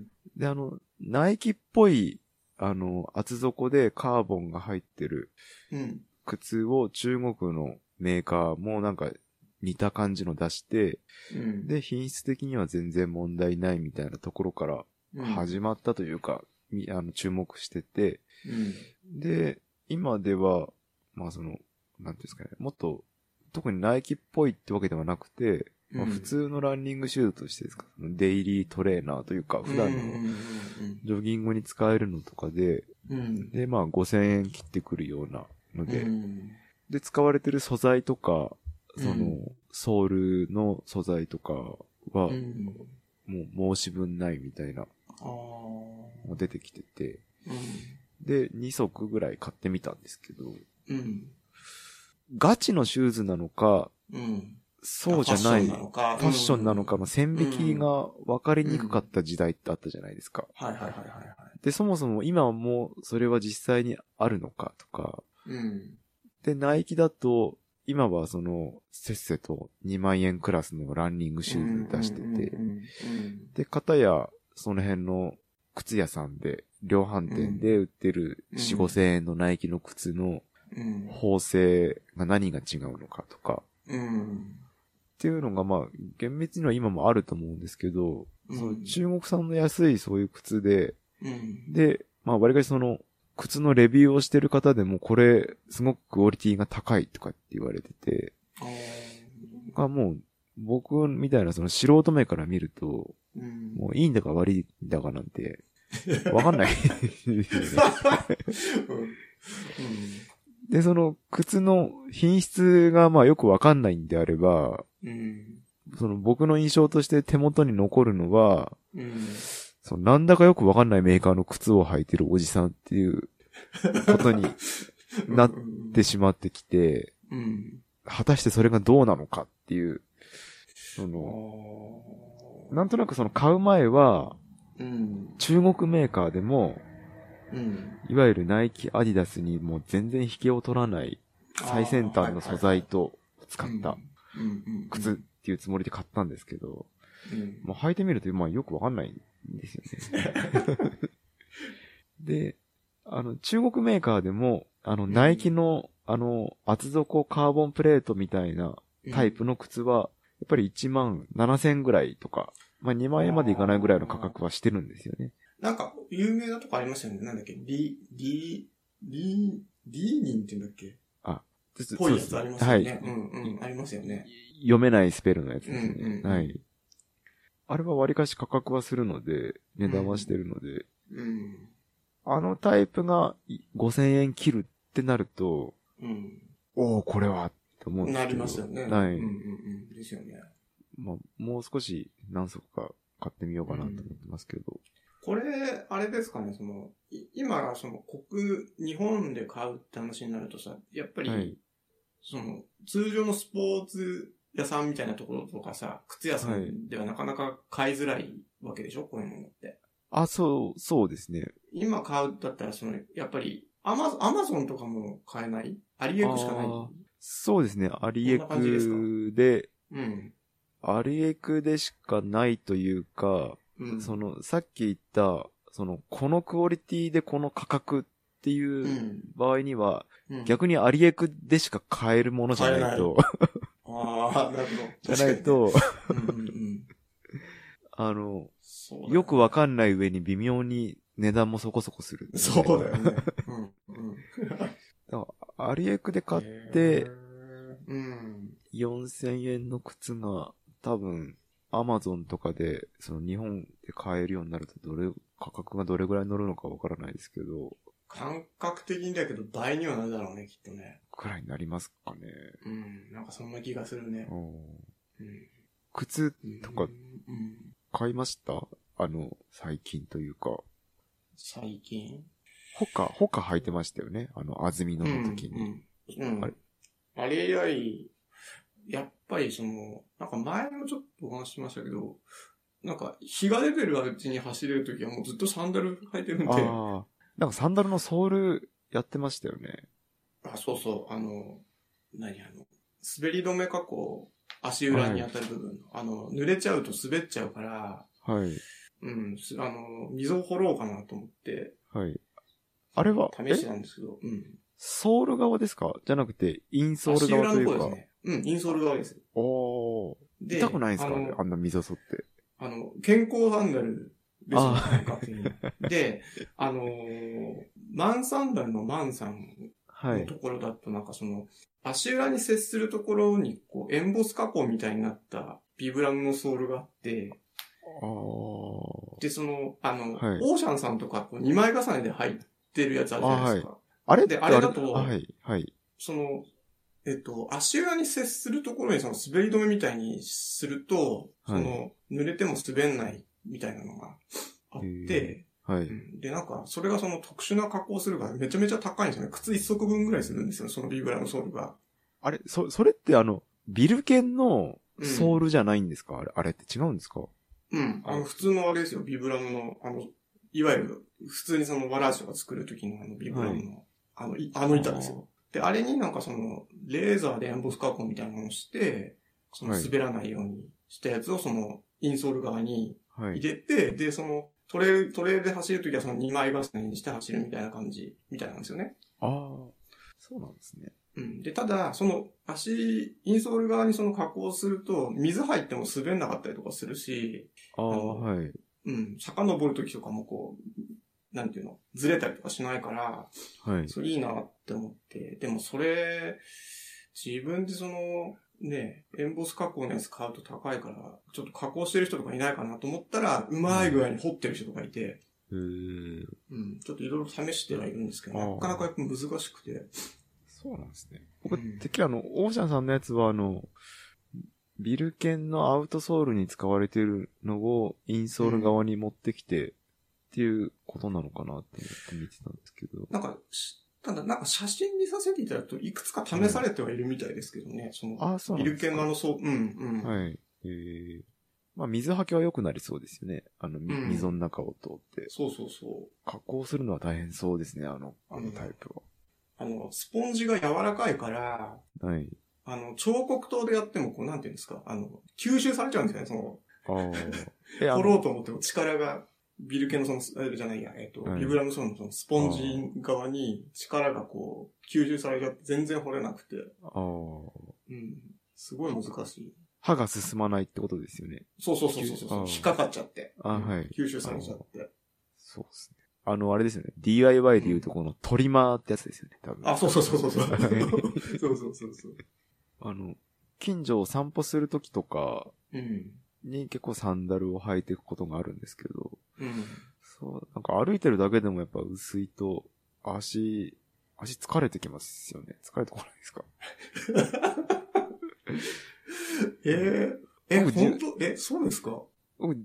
んで、あの、ナイキっぽい、あの、厚底でカーボンが入ってるうん。うん。靴を中国のメーカーもなんか似た感じの出して、うん。で、品質的には全然問題ないみたいなところからうん、始まったというか、みあの、注目してて、うん。で、今では、まあその、なんていうんですかね、もっと、特にナイキっぽいってわけではなくて、まあ、うん普通のランニングシューズとしてですか、デイリートレーナーというか、普段のジョギングに使えるのとかで。で、まあ5000円切ってくるようなので、うんで、使われてる素材とか、その、うんソールの素材とかは、うん。もう申し分ないみたいな。もう出てきてて、うで、2足ぐらい買ってみたんですけど。ガチのシューズなのか、うん。そうじゃない、ファッションなのか。ファッションなのかうんの線引きが分かりにくかった時代ってあったじゃないですか。はいはいはいはいはい。で、そもそも今はもうそれは実際にあるのかとか。うん。で、ナイキだと、今はその、せっせと2万円クラスのランニングシューズ出しててで、片やその辺の靴屋さんで、量販店で売ってるうん4、5千円のナイキの靴のうん。縫製が何が違うのかとか、うん。っていうのがまあ、厳密には今もあると思うんですけど、うんその中国産の安いそういう靴で、うん。で、まあ、割かしその、靴のレビューをしてる方でも、これ、すごくクオリティが高いとかって言われてて、がもう、僕みたいなその素人目から見ると、うん。もういいんだか悪いんだかなんて、わかんない。で、その靴の品質がまあよくわかんないんであれば、うん。その僕の印象として手元に残るのは、うん。そのなんだかよくわかんないメーカーの靴を履いてるおじさんっていうことになってしまってきて、うん。果たしてそれがどうなのかっていう、そあの、ーなんとなくその買う前は、うん。中国メーカーでも、うん。いわゆるナイキ、アディダスにもう全然引けを取らない最先端の素材と使った靴っていうつもりで買ったんですけど、うん。もう履いてみると、まあよくわかんないんですよね。で、あの、中国メーカーでも、あの、んナイキの、あの、厚底カーボンプレートみたいなタイプの靴は、やっぱり1万7千ぐらいとか、まあ2万円までいかないぐらいの価格はしてるんですよね。なんか、有名なとこありますよね。なんだっけ？リ、リ、リ、リーニンって言うんだっけ？ぽいやつありますよはね。い。うんうん。ありますよね。読めないスペルのやつですね。うんうんうんはい。あれは割かし価格はするので、値段はしてるので、うん。あのタイプがい5000円切るってなると、うん。おおこれはって思うんですけど。なりますよね。はい。うんうんうん。ですよね。まあ、もう少し何足か買ってみようかなと思ってますけど。これ、あれですかね、その、い今、その、国、日本で買うって話になるとさ、やっぱり、はいその、通常のスポーツ屋さんみたいなところとかさ、靴屋さはいんではなかなか買いづらいわけでしょこういうものって。あ、そう、そうですね。今買うだったら、その、やっぱり、アマゾン、アマゾンとかも買えない？アリエクしかない？そうですね。アリエこんな感じでで、うん。アリエクでしかないというか、うん。その、さっき言った、その、このクオリティでこの価格ってう。いうん場合には、うん、逆にアリエクでしか買えるもの じゃないと、ああ、なるほど。じゃないと。あの、ねよくわかんない上に微妙に値段もそこそこする。そうだよね。うん。うん。だからアリエクで買っへて、ー、うん。4000円の靴が多分、アマゾンとかで、その日本で買えるようになると、どれ、価格がどれぐらい乗るのかわからないですけど、感覚的にだけど倍にはなるだろうね、きっとね。くらいになりますかね。うん。なんかそんな気がするね。うんうん。靴とかうん。買いました？あの、最近というか。最近？ほか、ほか履いてましたよねあの、安曇野の時に。うん。うん。あれ？あれ以来、やっぱりその、なんか前もちょっとお話ししましたけど、なんか日が出てるうちに走れるときはもうずっとサンダル履いてるんで、あああ。なんかサンダルのソールやってましたよね。そうそう、あの、何あの、滑り止め加工、足裏に当たる部分、あの、濡れちゃうと滑っちゃうから、はい。うん、すあの、溝を掘ろうかなと思って、はい。あれは、試したんですけど、うん。ソール側ですか？じゃなくて、インソール足裏側というか。の方ですね。うん、インソール側です。おー。で痛くないんですか？あのあんな溝沿って。あの、健康サンダルですよ。で、あのーマンサンダルのマンさんはいのと。ころだとなんかその、足裏に接するところに、こう、エンボス加工みたいになったビブラムのソールがあって。で、その、あの、はいオーシャンさんとか、こう、2枚重ねで入ってるやつあるじゃないですか。あれってであれだとはい、はい。その、えっと、足裏に接するところにその滑り止めみたいにすると、はいその、濡れても滑んないみたいなのがあって、はい。うんで、なんか、それがその特殊な加工するからめちゃめちゃ高いんですよね。靴一足分ぐらいするんですよ、そのビブラのソールが。あれ、そ、それってあの、ビルケンのうんソールじゃないんですか、あれ、あれって違うんですか？うん。あの、普通のあれですよ、ビブラムの、あの、いわゆる、普通にそのワラージとか作るときのあのビブラムの、あの、いあの板ですよ。で、あれになんかその、レーザーでエンボス加工みたいなのをして、そのはい滑らないようにしたやつをその、インソール側にはい。入れて、で、その、トレイル、トレイルで走るときはその2枚重ねにして走るみたいな感じ、みたいなんですよね。ああ、そうなんですね。うん。で、ただ、その足、インソール側にその加工すると、水入っても滑んなかったりとかするし、ああ、はい。うん、遡るときとかもこう、なんていうの、ずれたりとかしないから、はい。それいいなって思って、でもそれ、自分でその、ね、エンボス加工のやつ買うと高いから、ちょっと加工してる人とかいないかなと思ったら、うまい具合に掘ってる人とかいて、へー。うん、ちょっといろいろ試してはいるんですけど、なかなかやっぱ難しくて、そうなんですね。僕、うん。てっきりあの、オーシャンさんのやつはあの、ビルケンのアウトソールに使われているのをインソール側に持ってきて、っていうことなのかなって思って見てたんですけど。なんか、しただなんか写真見させていただくと、いくつか試されてはいるみたいですけどね、その、ああ、そうビル。ケンのあの、そう、うん、うん。はい。えー、まあ、水はけは良くなりそうですよね。あの、溝の中を通って。そうそうそう。加工するのは大変そうですね、あの、あのタイプあの、スポンジが柔らかいから、は。はい。あの、彫刻刀でやっても、こう、なんていうんですか、あの、吸収されちゃうんですよね、その、あ あ。取ろの、うと思っても力が、ビル系のその、あれじゃないや、えっ、と、はいビブラムソールのそのスポンジ側に力がこう、吸収されちゃって全然掘れなくて、ああ。うん。すごい難しい。歯が進まないってことですよね。そうそうそうそうそう引っかかっちゃって。あはい吸収されちゃって。そうですね。あの、あれですよね。DIY で言うとこのトリマーってやつですよね、多分。あ、そうそうそうそうそう。は いそうそうそうそう。あの、近所を散歩するときとかうん。に結構サンダルを履いていくことがあるんですけど、うん。そう、なんか歩いてるだけでもやっぱ薄いと、足、足疲れてきますよね。疲れてこないですか？えー、え、本当？え、そうですか？僕、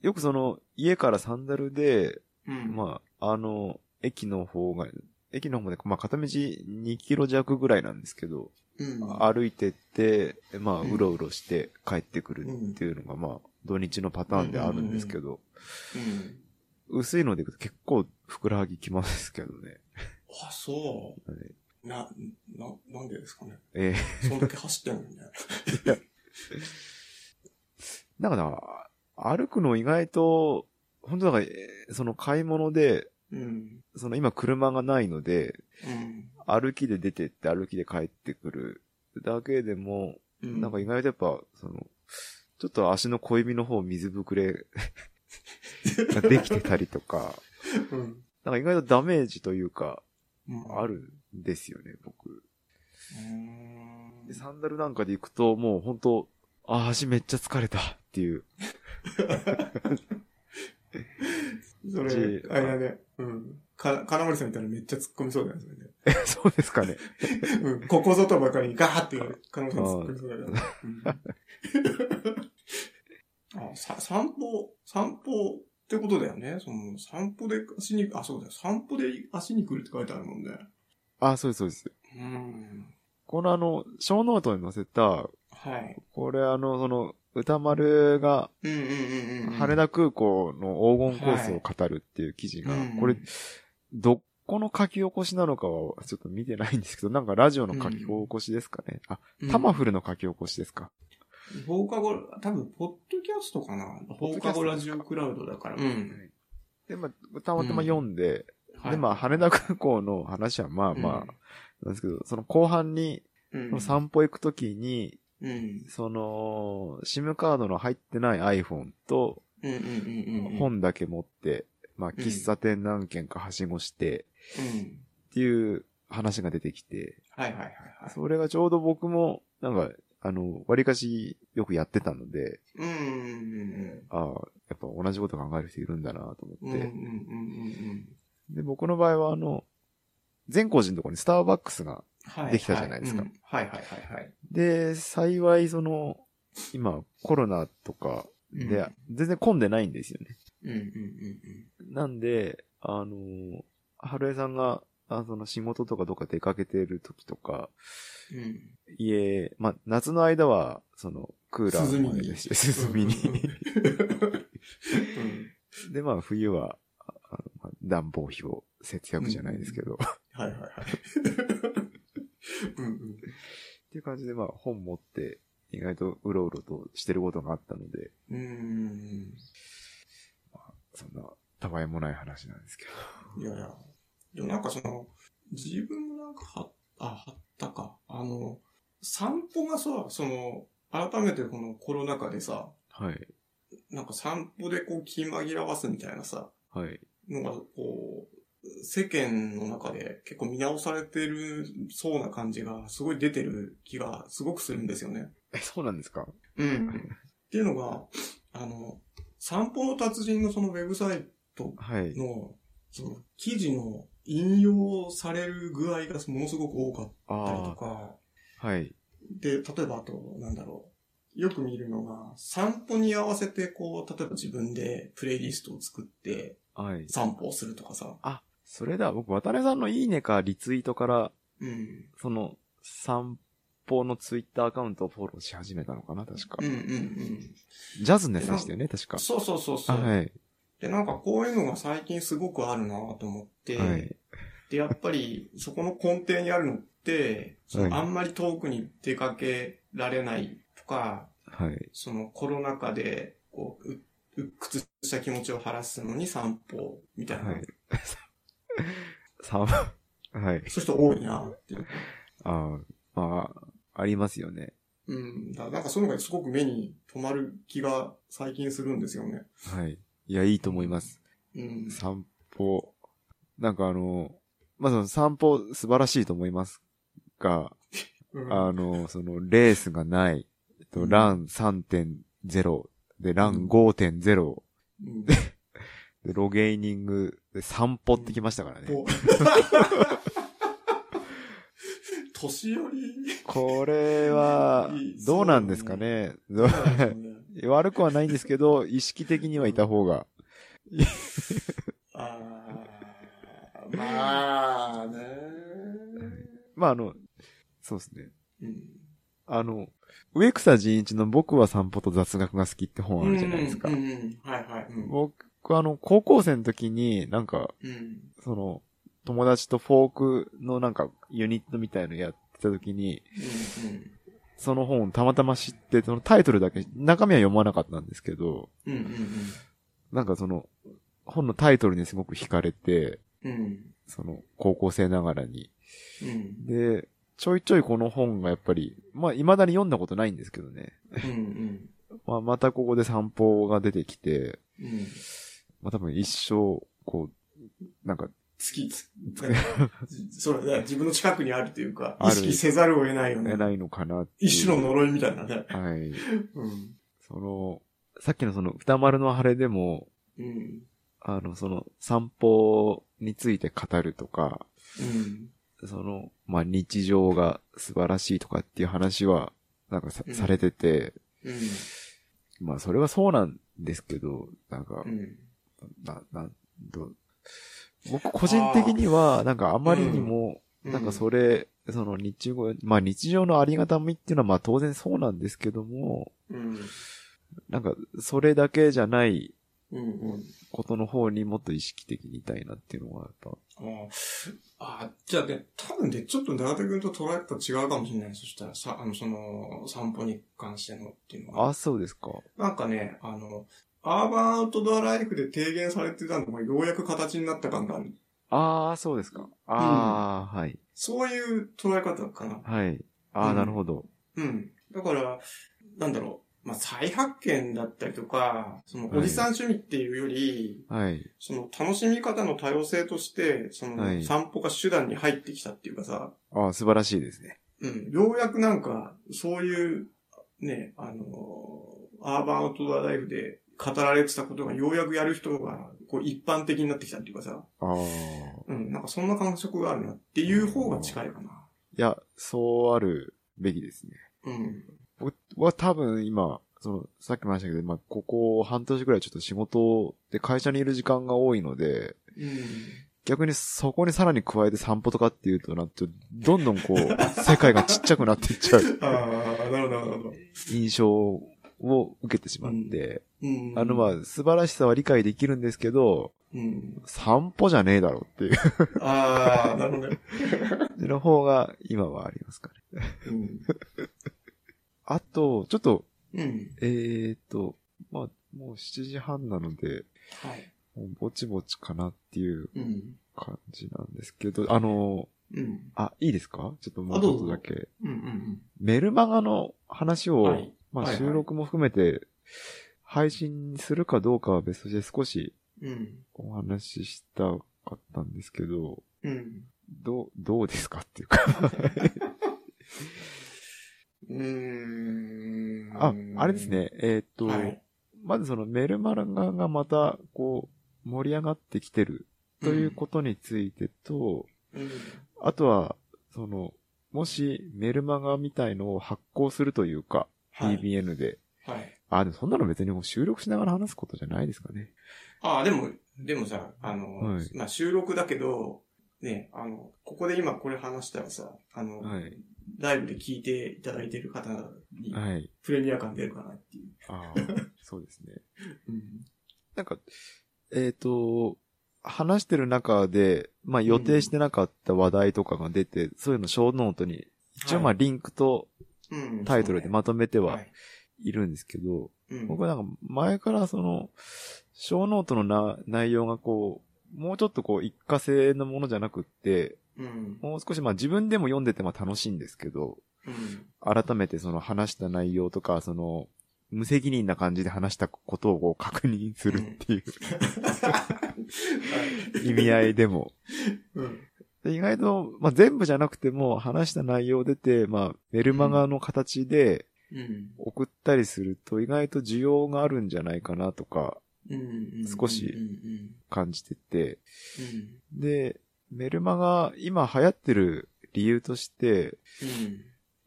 よくその、家からサンダルで、うん。まあ、あの、駅の方が、駅の方まで、まあ、片道2キロ弱ぐらいなんですけど、うん。歩いてって、まあ、うんうろうろして帰ってくるっていうのが、まあ、土日のパターンであるんですけど、うん。薄いので結構ふくらはぎきますけどね。あ、そはい、う。な、な、なんでですかね。えそんだけ走ってんのにね。ー、なんかな、歩くの意外と、本当だから、えーその買い物で、うん。その今車がないので、うん。歩きで出てって歩きで帰ってくるだけでも、うん。なんか意外とやっぱ、その、ちょっと足の小指の方水ぶくれ ができてたりとか、うん。なんか意外とダメージというか、うん。あるんですよね、僕。でサンダルなんかで行くと、もう本当あー、足めっちゃ疲れたっていう。それ、あれだね。うん。か、金森さんみたいなめっちゃ突っ込みそうだよね。え、そうですかね。うん。ここぞとばかりにガーって言われる。金森さん突っ込みそうだよね。うん、あ、さ、散歩、散歩ってことだよね。その、散歩で足に、あ、そうだよ。散歩で足に来るって書いてあるもんね。あ、そうです、そうです。うん。このあの、小ノートに載せた、はい。これあの、その、歌丸がうんうんうんうん。羽田空港の黄金コースを語るっていう記事が、はいこれ、どこの書き起こしなのかはちょっと見てないんですけど、なんかラジオの書き起こしですかね。あ、タマフルの書き起こしですか。放課後、多分、ポッドキャストかな放ポッドキャスト課後ラジオクラウドだから。うん。で、まあ、たまたま読んで、はいで、まあ、羽田空港の話はまあまあ、なんですけど、その後半に、うん、散歩行くときに、うん。その、SIM カードの入ってない iPhone と、うんうんうんうん。本だけ持って、まあ、ん喫茶店何軒かはしごして、うん。っていう話が出てきて、はいはいはいはい。それがちょうど僕も、なんか、あの、割かしよくやってたので、うんうんうんああ、やっぱ同じこと考える人いるんだなと思うん。って、うんうんうんで、僕の場合はあの、善光寺のところにスターバックスが、はいできたじゃないですかうんはいはいはいはい。で、幸いその、今コロナとかで、うん全然混んでないんですよね。うんうんうんなんで、あのー春江さんが、あその仕事とかどっか出かけてる時とか、うん。うん。家、まあ、夏の間は、その、クーラーでして、涼みに。うん で、まあ、冬は、まあ暖房費を節約じゃないですけど、っはいはいはい。うんうん。ていう感じで、まあ、本持って、意外とうろうろとしてることがあったので、うーん。そんな、たわいもない話なんですけど。いやいや。でもなんかその、自分もなんかは、あ、貼ったか。あの、散歩がさ、その、改めてこのコロナ禍でさ、はい。なんか散歩でこう気紛らわすみたいなさ、はい。のがこう、世間の中で結構見直されてるそうな感じがすごい出てる気がすごくするんですよね。え、そうなんですか？うん。っていうのが、あの、散歩の達人のそのウェブサイトはい。の、その記事の引用される具合がものすごく多かったりとあか、あ、はい。で、例えばあと、なんだろう。よく見るのが、散歩に合わせてこう、例えば自分でプレイリストを作ってはい。散歩をするとかさ。あ、それだ。僕、渡辺さんのいいねかリツイートから、うん。その、散歩のツイッターアカウントをフォローし始めたのかな確かうん。うんうん。ジャズネスでしたよね確か。そうそうそうそう。あはい。で、なんかこういうのが最近すごくあるなと思って、はい。で、やっぱりそこの根底にあるのって、あんまり遠くに出かけられないとか、はい。そのコロナ禍で、こう、う鬱屈した気持ちを晴らすのに散歩みたいな、はい。散歩、はい。そういう人多いなっていう。ああ、まあ、ありますよね。うん。だなんかそういうのがすごく目に留まる気が最近するんですよね。はい。いや、いいと思います。うん。散歩。なんかあの、まあ、その散歩素晴らしいと思いますが、うんあの、そのレースがない、えっとうんラン3.0で、ラン5.0うんで、ロゲーニングで散歩ってきましたからね。年寄りこれは、どうなんですかね。悪くはないんですけど、意識的にはいた方が。あーまあね。まあ、あの、そうですね。うんあの、植草仁一の僕は散歩と雑学が好きって本あるじゃないですかうん。うんうんはいはい。うん僕、あの、高校生の時に、なんか、うんその、友達とフォークのなんか、ユニットみたいのやってた時に、うんその本をたまたま知って、そのタイトルだけ、中身は読まなかったんですけど、うんうんなんかその、本のタイトルにすごく惹かれて、その、高校生ながらに。うん。で、ちょいちょいこの本がやっぱり、まあ、未だに読んだことないんですけどね。うんうん。まあ、またここで散歩が出てきて、うん。まあ多分一生、こう、なんか、好き。それね、自分の近くにあるというか、意識せざるを得ないよね。得ないのかな。一種の呪いみたいなね。はい。うん。その、さっきのその、歌丸の晴れでも、うん。あの、その、散歩について語るとか、うん。その、まあ、日常が素晴らしいとかっていう話は、なんかさ,、うんされてて、うん。まあ、それはそうなんですけど、なんかう、ん。な、なん、どう、僕個人的には、なんかあまりにも、うんなんかそれ、その日常、まあ日常のありがたみっていうのはまあ当然そうなんですけども、うん。なんかそれだけじゃない。ことの方にもっと意識的にいたいなっていうのはやっぱ、ああ、じゃあね、多分ね、ちょっと長手君と捉え方違うかもしれない。そしたら、さ、あの、その、散歩に関してのっていうのは。あ、そうですか。なんかね、あの、アーバンアウトドアライフで提言されてたのがようやく形になった感がある。ああ、そうですか。ああ、はい。そういう捉え方かな。はい。ああ、うんなるほど。うん。だから、なんだろう。まあ、再発見だったりとか、その、はいおじさん趣味っていうより、はい。その、楽しみ方の多様性として、その、はい散歩が手段に入ってきたっていうかさ、ああ、素晴らしいですね。うん。ようやくなんか、そういう、ね、あの、アーバンアウトドアライフで語られてたことがようやくやる人が、こう一般的になってきたっていうかさ、ああ。うん、なんかそんな感触があるなっていう方が近いかな。いや、そうあるべきですね。うん。僕は多分今、その、さっきも話したけど、まあ、ここ半年ぐらいちょっと仕事で会社にいる時間が多いので、うん。逆にそこにさらに加えて散歩とかっていうとなって、どんどんこう、世界がちっちゃくなっていっちゃう ああ、なるほど、なるほど。印象を受けてしまって、うん。あのまあ、素晴らしさは理解できるんですけど、うん。散歩じゃねえだろっていう ああ、なるほどね。の方が今はありますかね。うん。あと、ちょっと、うん。えーと、まあ、もう7時半なので、はい。ぼちぼちかなっていううん。感じなんですけど、あの、うん。あ、いいですか？ちょっともうちょっとだけ。うん。うん。メルマガの話を、はいまあはいはい収録も含めて、配信するかどうかは別として少しうん。お話ししたかったんですけど、うん。どう、どうですかっていうか うーん。あ、あれです。ね、えーっと、はい。まずそのメルマガがまた、こう、盛り上がってきてるということについてと、うん。あとは、その、もしメルマガみたいのを発行するというか、はい。PBN で。はい。あ、でもそんなの別にもう収録しながら話すことじゃないですかね。ああ、でも、でもさ、あの、はいまあ、収録だけど、ね、あの、ここで今これ話したらさ、あの、はい。ライブで聞いていただいてる方に、はい。プレミア感出るかなっていう。ああ、そうですね。うん。なんか、えっ、と、話してる中で、まあ予定してなかった話題とかが出て、そういうのショーノートに、一応まあはいリンクとうん。タイトルでまとめてははい。いるんですけど、うん。僕はなんか前からその、小ノートのな内容がこう、もうちょっとこう一過性のものじゃなくって、うん。もう少しまあ自分でも読んでてまあ楽しいんですけど、うん。改めてその話した内容とか、その、無責任な感じで話したことをこう確認するっていう意味合いでも。意外と、まあ、全部じゃなくても話した内容出て、まあ、メルマガの形でうん。送ったりすると意外と需要があるんじゃないかなとかうん。少しうん。感じてて。うん。で、メルマガ今流行ってる理由として、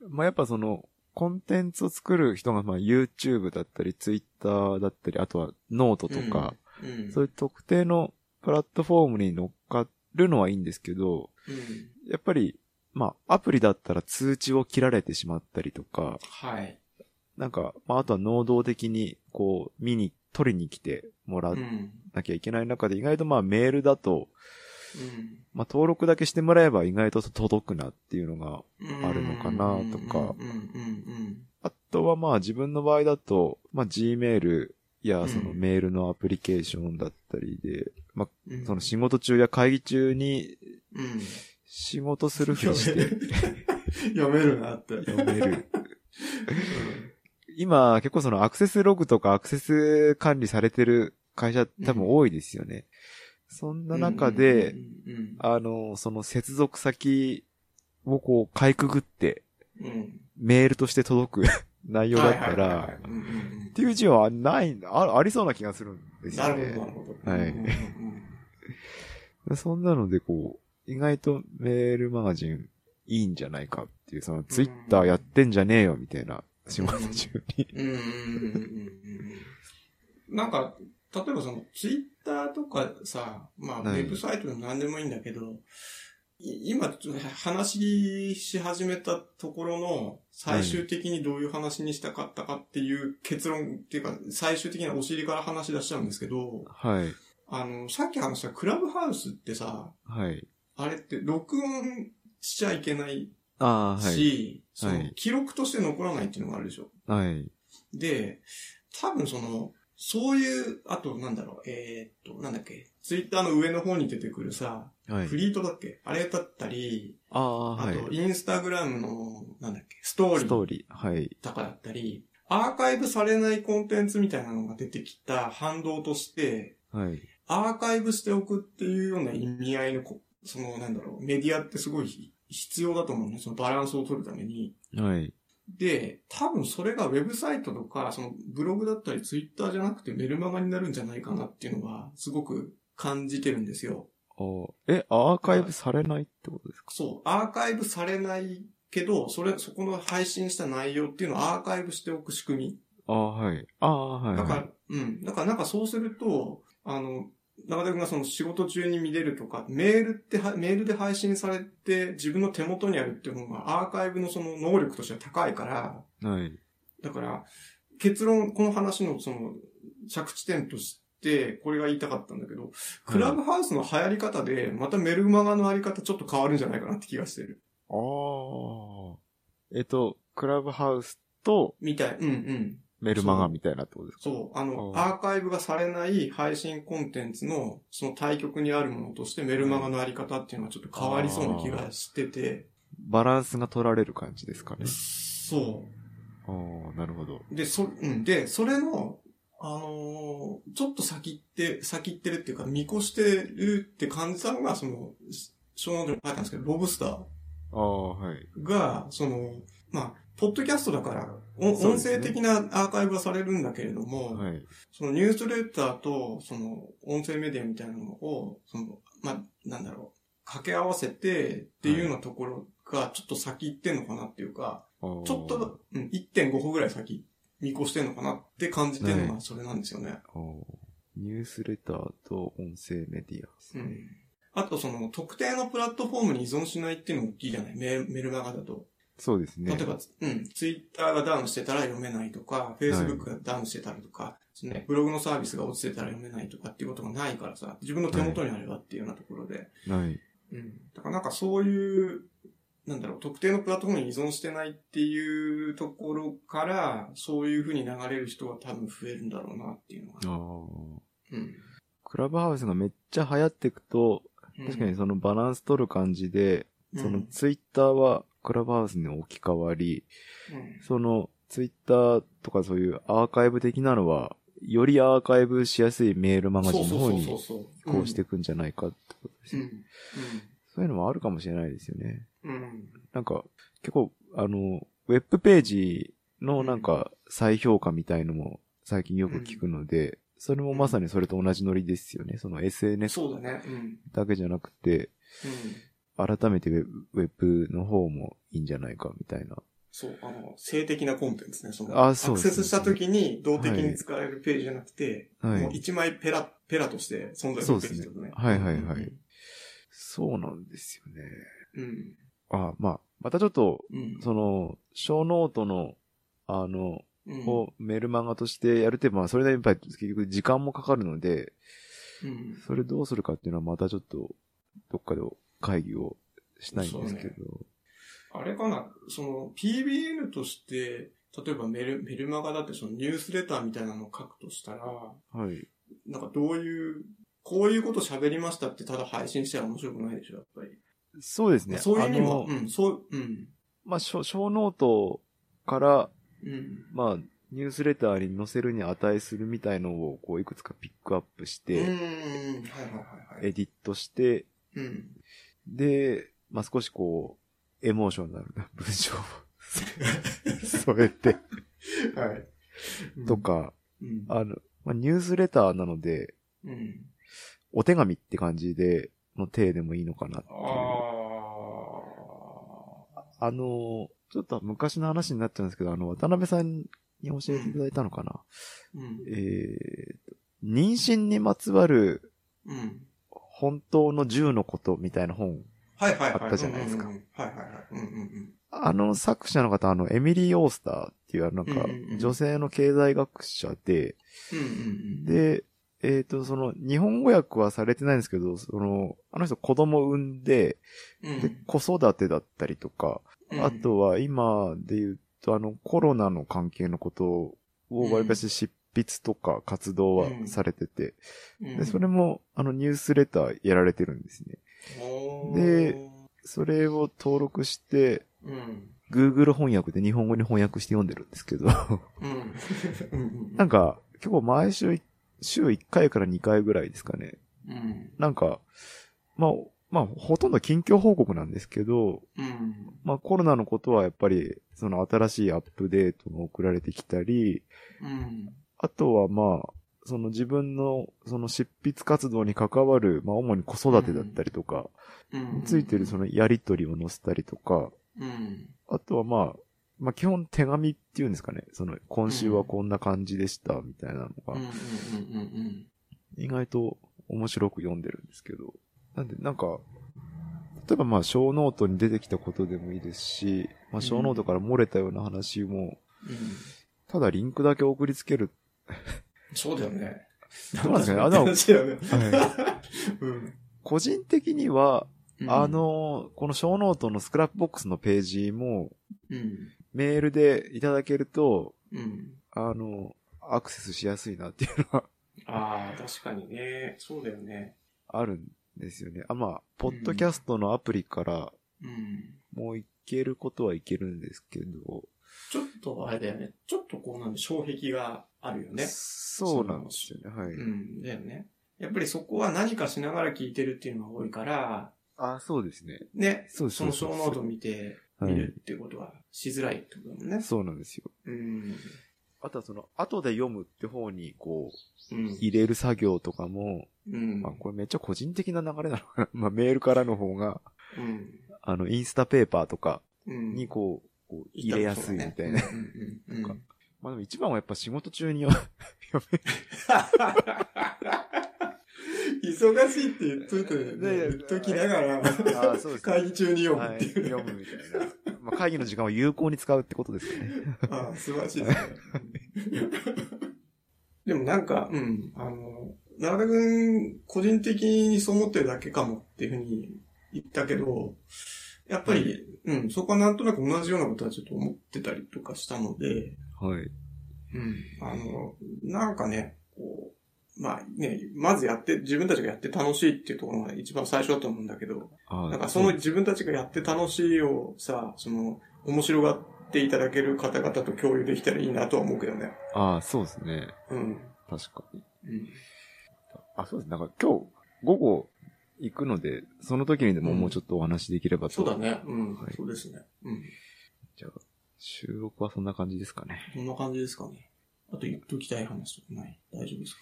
うん。まあ、やっぱその、コンテンツを作る人が、まあ、YouTube だったり、Twitter だったり、あとはノートとか、うん。そういう特定のプラットフォームに乗っかるのはいいんですけど、うん。やっぱり、まあ、アプリだったら通知を切られてしまったりとか、はい。なんか、まあ、あとは能動的に、こう、見に、取りに来てもらわうん。なきゃいけない中で、意外とまあ、メールだと、うん。まあ、登録だけしてもらえば意外と届くなっていうのが、うんあるのかなとかうん。うん。あとはまあ、自分の場合だと、まあ、Gmail やそのうんメールのアプリケーションだったりで、まあ、うん。その仕事中や会議中にうん。仕事するふりして 読めるなって。読める。今、結構そのアクセスログとかアクセス管理されてる会社多分多いですよね。そんな中で、うん、うんあの、その接続先をこう、かいくぐって、うんうん。メールとして届く 内容だったらっていう字はない、あありそうな気がするんですよなるほど、なね。るほど。はいうんうんうんそんなのでこう、意外とメールマガジンいいんじゃないかっていう、そのツイッターやってんじゃねえよみたいな仕事中に。なんか、例えばその、ツイッターとかさ、まあ、ウはいェブサイトでも何でもいいんだけど、い今、話し始めたところの、最終的にどういう話にしたかったかっていう結論っていうか、最終的なお尻から話し出しちゃうんですけど、はい。あの、さっき話したクラブハウスってさ、はい。あれって録音しちゃいけないああ、はい。し、そのはい記録として残らないっていうのがあるでしょ。はい。で、多分その、そういう、あとなんだろう、えーっと、なんだっけ、ツイッターの上の方に出てくるさ、はいフ。リートだっけ？あれだったり、ああ、はい。あと、インスタグラムの、なんだっけ、ストーリーストーリー。はい。とかだったり、アーカイブされないコンテンツみたいなのが出てきた反動として、はい。アーカイブしておくっていうような意味合いのこ、その、なんだろう、メディアってすごい必要だと思うね。そのバランスを取るために。はい。で、多分それがウェブサイトとか、そのブログだったりツイッターじゃなくてメルマガになるんじゃないかなっていうのは、すごく感じてるんですよ。あえ、アーカイブされないってことですか？そう、アーカイブされないけど、それ、そこの配信した内容っていうのをアーカイブしておく仕組み。ああ、はい。ああ、はい、はい。だから、うん。だからなんかそうすると、あの、中田くんがその仕事中に見れるとか、メールっては、メールで配信されて自分の手元にあるっていうのがアーカイブのその能力としては高いから、はい。だから、結論、この話のその、着地点として、これが言いたかったんだけど、クラブハウスの流行り方で、またメルマガのあり方ちょっと変わるんじゃないかなって気がしてる。ああ。えっと、クラブハウスとみたい。うんうん。メルマガみたいなってことですか？そう。あの、あアーカイブがされない配信コンテンツの、その対極にあるものとしてメルマガのあり方っていうのはちょっと変わりそうな気がしてて、バランスが取られる感じですかね？そああ、なるほど。う。で、そ、うん。で、それの、あのーちょっと先行って、先行ってるっていうか、見越してるって感じたのが、その、ショーノートに書いたんですけど、 Lobsterr。ああ、はい。が、その、まあ、ポッドキャストだから、お音声的なアーカイブはされるんだけれども、はい。そのニュースレターと、その音声メディアみたいなのを、その、まあ、なんだろう、掛け合わせてっていうようなところがちょっと先行ってんのかなっていうか、ちょちょっと、うん、1.5歩ぐらい先見越してんのかなって感じてるのはがそれなんですよね。ニュースレターと音声メディア。うん。あとその特定のプラットフォームに依存しないっていうのも大きいじゃないメメルマガだと。そうですね。例えば、うん、ツイッターがダウンしてたら読めないとか、フェイスブックがダウンしてたらとか、ね、ブログのサービスが落ちてたら読めないとかっていうことがないからさ、自分の手元にあればっていうようなところで、はい。うん。だからなんかそういう、なんだろう、特定のプラットフォームに依存してないっていうところから、そういう風に流れる人が多分増えるんだろうなっていうのが。ああ。うん。クラブハウスがめっちゃ流行っていくと、確かにそのバランス取る感じで、うん、そのツイッターはクラブハウスに置き換わり、うん、そのツイッターとかそういうアーカイブ的なのは、よりアーカイブしやすいメールマガジンの方にこうしていくんじゃないかってことですね。うん。そういうのもあるかもしれないですよね。うん。うん。なんか、結構、あの、ウェブページのなんか再評価みたいのも最近よく聞くので、それもまさにそれと同じノリですよね。その SNS だけじゃなくて、改めてウェブの方もいいんじゃないかみたいな。そう、あの、性的なコンテンツね。その、あそうですアクセスした時に動的に使われるページじゃなくて、はいもう一枚ペラ、ペラとして存在するページってことね。はいはいはい。そうなんですよね。うん。あ、まあ、またちょっと、うん。その、小ノートの、あの、うん、をメルマガとしてやるって、まあ、それなりにやっぱり結局時間もかかるので、うん。それどうするかっていうのはまたちょっと、どっかで会議をしたいんですけど。あれかな、その PBN として、例えばメルメルマガだってそのニュースレターみたいなのを書くとしたら、はい。なんかどういう、こういうこと喋りましたってただ配信したら面白くないでしょ、やっぱり。そうですね。そういう意味あも、のうん、そう、うん。まあ、小小ノートから、うん。まあ、ニュースレターに載せるに値するみたいのを、こう、いくつかピックアップして、はいはいはい。エディットして、うん。で、まあ、少しこう、エモーショナルな 文章を 添えて、はい。とか、うん、あの、まあ、ニュースレターなので、うん。お手紙って感じで、の体でもいいのかなっていう。ああの、ちょっと昔の話になっちゃうんですけど、あの、渡辺さんに教えていただいたのかな。ー。うん。えーと、妊娠にまつわるうん。本当の銃のことみたいな本。あったじゃないですか。あの作者の方、あの、エミリー・オースターっていう、なんか女性の経済学者で。で、えっ、と、その、日本語訳はされてないんですけど、その、あの人子供産んで、うん、で、子育てだったりとか、うん。あとは今で言うと、あの、コロナの関係のことを、わりかし執筆とか活動はされてて、うんで、それも、あの、ニュースレターやられてるんですね。で、それを登録して、うん。Google 翻訳で日本語に翻訳して読んでるんですけど。なんか、結構毎週、週1回から2回ぐらいですかね。うん。なんか、まあ、まあ、ほとんど近況報告なんですけど、うん。まあコロナのことはやっぱり、その新しいアップデートが送られてきたり、うん。あとはまあ、その自分のその執筆活動に関わる、まあ主に子育てだったりとか、うん。についてるそのやりとりを載せたりとか、うん。あとはまあ、まあ基本手紙っていうんですかね、その今週はこんな感じでしたみたいなのが。意外と面白く読んでるんですけど、なんでなんか、例えばまあショーノートに出てきたことでもいいですし、まあショーノートから漏れたような話も、うん。ただリンクだけ送りつける。そうだよね。どうなんですかねあ。は うん。個人的には、うんあ、の、このショーノートのスクラップボックスのページも、うん。メールでいただけると、うん。あの、アクセスしやすいなっていうのはああ、確かにね。そうだよね。あるんですよね。あ、まあ、ポッドキャストのアプリからうん。もういけることはいけるんですけど、ちょっと、あれだよね。ちょっとこうなんで、障壁があるよね。そうなんですよね。はい。うん。だよね。やっぱりそこは何かしながら聞いてるっていうのが多いから、あ、そうですね。ね。そうですそのショーノートを見て、はい見るっていうことはしづらいってことだもんね。そうなんですよ。うん。あとはその、後で読むって方に、こう、うん。入れる作業とかも、うん。まあ、これめっちゃ個人的な流れなのかな。まあ、メールからの方が、うん。あの、 Instapaper とかうん。にこう、こう入れやすいみたいな。まあでも一番はやっぱ仕事中に読め忙しいって言っといて、ね、ね言っときながら、あそうですね会議中に読むはい、っていう。読むみたいな。まあ会議の時間を有効に使うってことですよね。ああ、素晴らしいですね。でもなんか、うん、あの、長田くん、個人的にそう思ってるだけかもっていうふうに言ったけど、やっぱり、うん、そこはなんとなく同じようなことはちょっと思ってたりとかしたので、はい。うん、あの、なんかね、こう、まあね、まずやって、自分たちがやって楽しいっていうところが一番最初だと思うんだけど、あなんかその自分たちがやって楽しいをさ、その、面白がっていただける方々と共有できたらいいなとは思うけどね。ああ、そうですね。うん。確かに。うん。あ、そうです。なんか今日、午後行くので、その時にでももうちょっとお話できればと。そうだね。うん。はいそうですね。うん。じゃあ、収録はそんな感じですかね。こんな感じですかね。あと言っときたい話とかない？大丈夫です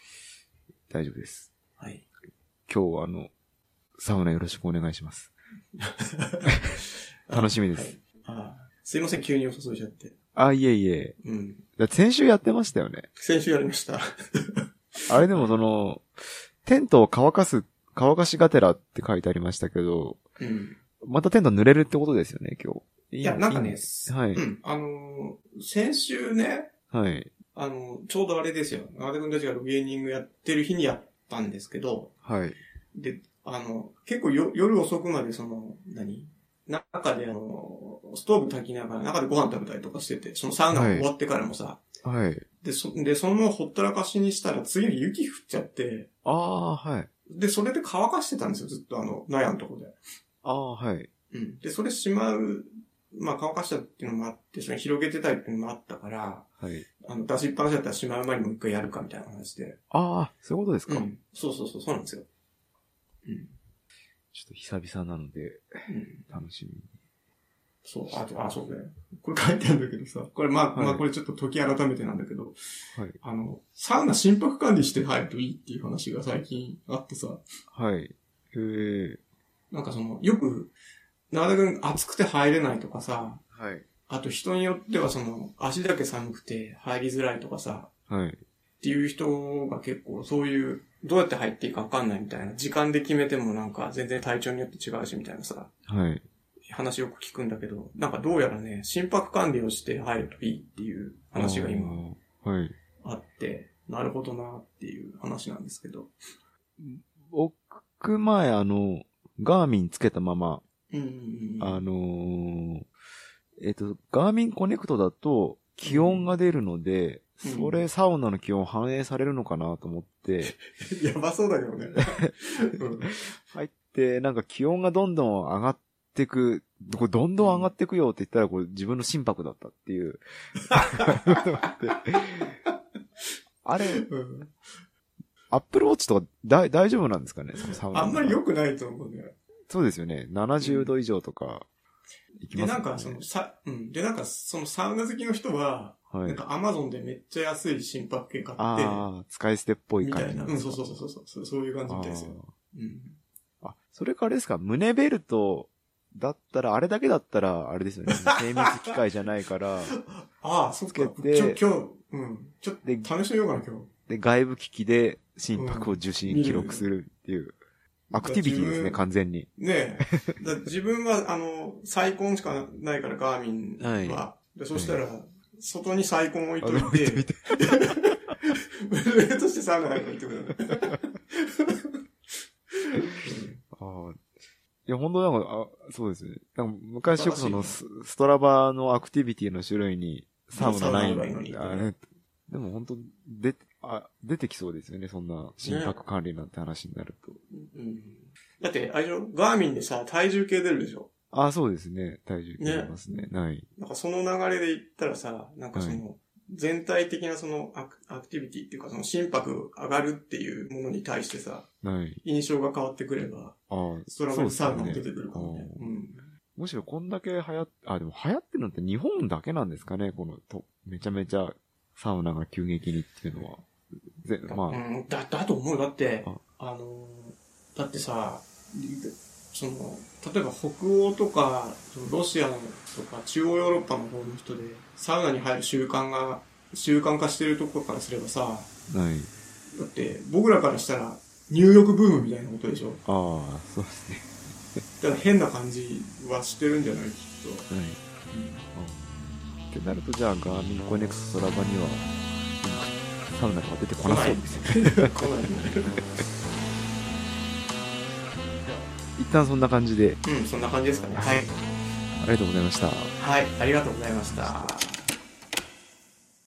大丈夫です。かはい。今日はあの、サウナよろしくお願いします。楽しみですはい。ああすいません、急にお誘いしちゃって。あ、いえいえ。うん。だって先週やってましたよね。先週やりました。あれでもその、テントを乾かす、乾かしがてらって書いてありましたけど、うん。またテント濡れるってことですよね、今日。いいや、なんかね、はいうん。あのー先週ね、はい。あの、ちょうどあれですよ。長田くんたちがロゲーニングやってる日にやったんですけど、はい。で、あの、結構よ夜遅くまでその、何？中であの、ストーブ炊きながら中でご飯食べたりとかしてて、そのサウナ終わってからもさ、はい。で、そ、で、そのままほったらかしにしたら次の日雪降っちゃって、ああ、はい。で、それで乾かしてたんですよ、ずっとあの、納屋のとこで。ああ、はい。うん。で、それしまう、まあ乾かしたっていうのもあって、それ広げてたいっていうのもあったから、はい。あの、出しっぱなしだったらしまう前にもう一回やるかみたいな話で。ああ、そういうことですか、うん。そうそうそう、そうなんですよ。うん。ちょっと久々なので、うん。楽しみに。そう、あと、あ、そうね。これ書いてあるんだけどさ、これまあ、はいまあこれちょっと時改めてなんだけど、はい。あの、サウナ心拍管理して入るといいっていう話が最近あってさ、はい。へえ。なんかその、よく、長田くん暑くて入れないとかさ、はい。あと人によってはその、足だけ寒くて入りづらいとかさ、はい。っていう人が結構そういう、どうやって入っていいかわかんないみたいな、時間で決めてもなんか全然体調によって違うしみたいなさ、はい。話よく聞くんだけど、なんかどうやらね、心拍管理をして入るといいっていう話が今。はい。あって、なるほどなっていう話なんですけど。僕前あの、ガーミンつけたまま、あのーえっ、と、ガーミンコネクトだと気温が出るので、うんそれサウナの気温反映されるのかなと思って、やばそうだけどね。うん入って、なんか気温がどんどん上がってく、これどんどん上がってくよって言ったら、これ自分の心拍だったっていう。あれ、うんアップルウォッチとかだ大丈夫なんですかね？あんまり良くないと思うね。そうですよね。70度以上とか、行きで、ますよね。なんか、その、さ、うん。で、なんか、そのサウナ好きの人は、はい。なんかアマゾンでめっちゃ安い心拍計買って、ああ、使い捨てっぽいみたいな。うん、そうそうそうそうそう。いう感じみたいですよ。うん。あそれかあれですか、胸ベルトだったら、あれだけだったら、あれですよね。精密機械じゃないから、ああ、そっか。ちょ、今日、うん。ちょっとで試してみようかな、今日。で、外部機器で心拍を受信、うん記録するっていう、アクティビティですね、完全に。ねえ。だ自分は、あの、サイコンしかないから、ガーミンは。はでそしたら、外にサイコン置いといいて、といてブルーとしてサウナ入ってくる。ああ。いや、本当なんか、あそうですね。なんか昔よくその素ス、ストラバのアクティビティの種類にサウナないのにでも本当で、あ、出てきそうですよね、そんな心拍管理なんて話になると。うんだって、あれでしょガーミンでさ、体重計出るでしょ？ああ、そうですね。体重計ありますね。ない。なんかその流れで言ったらさ、なんかその、全体的なそのアクアクティビティっていうか、その心拍上がるっていうものに対してさ、ない。印象が変わってくれば、ああ、ストラバにサウナも出てくるかもね。ううん。むしろこんだけ流行っ、あ、でも流行ってるのって日本だけなんですかねこの、と、めちゃめちゃサウナが急激にっていうのは。ぜ、まあ、うん、だ、だと思う。だってあ、あのー、だってさ、その、例えば北欧とか、ロシアとか中央ヨーロッパの方の人で、サウナに入る習慣が、習慣化してるところからすればさ、ない。だって僕らからしたら入浴ブームみたいなことでしょ？ああ、そうですね。だから変な感じはしてるんじゃない？きっと。はい。ってなると、じゃあ、ガーミンコネクストラバには、今サウナが出てこなそうですよね。一旦そんな感じで、うん、そんな感じですかね。はい。ありがとうございました。はい、ありがとうございました。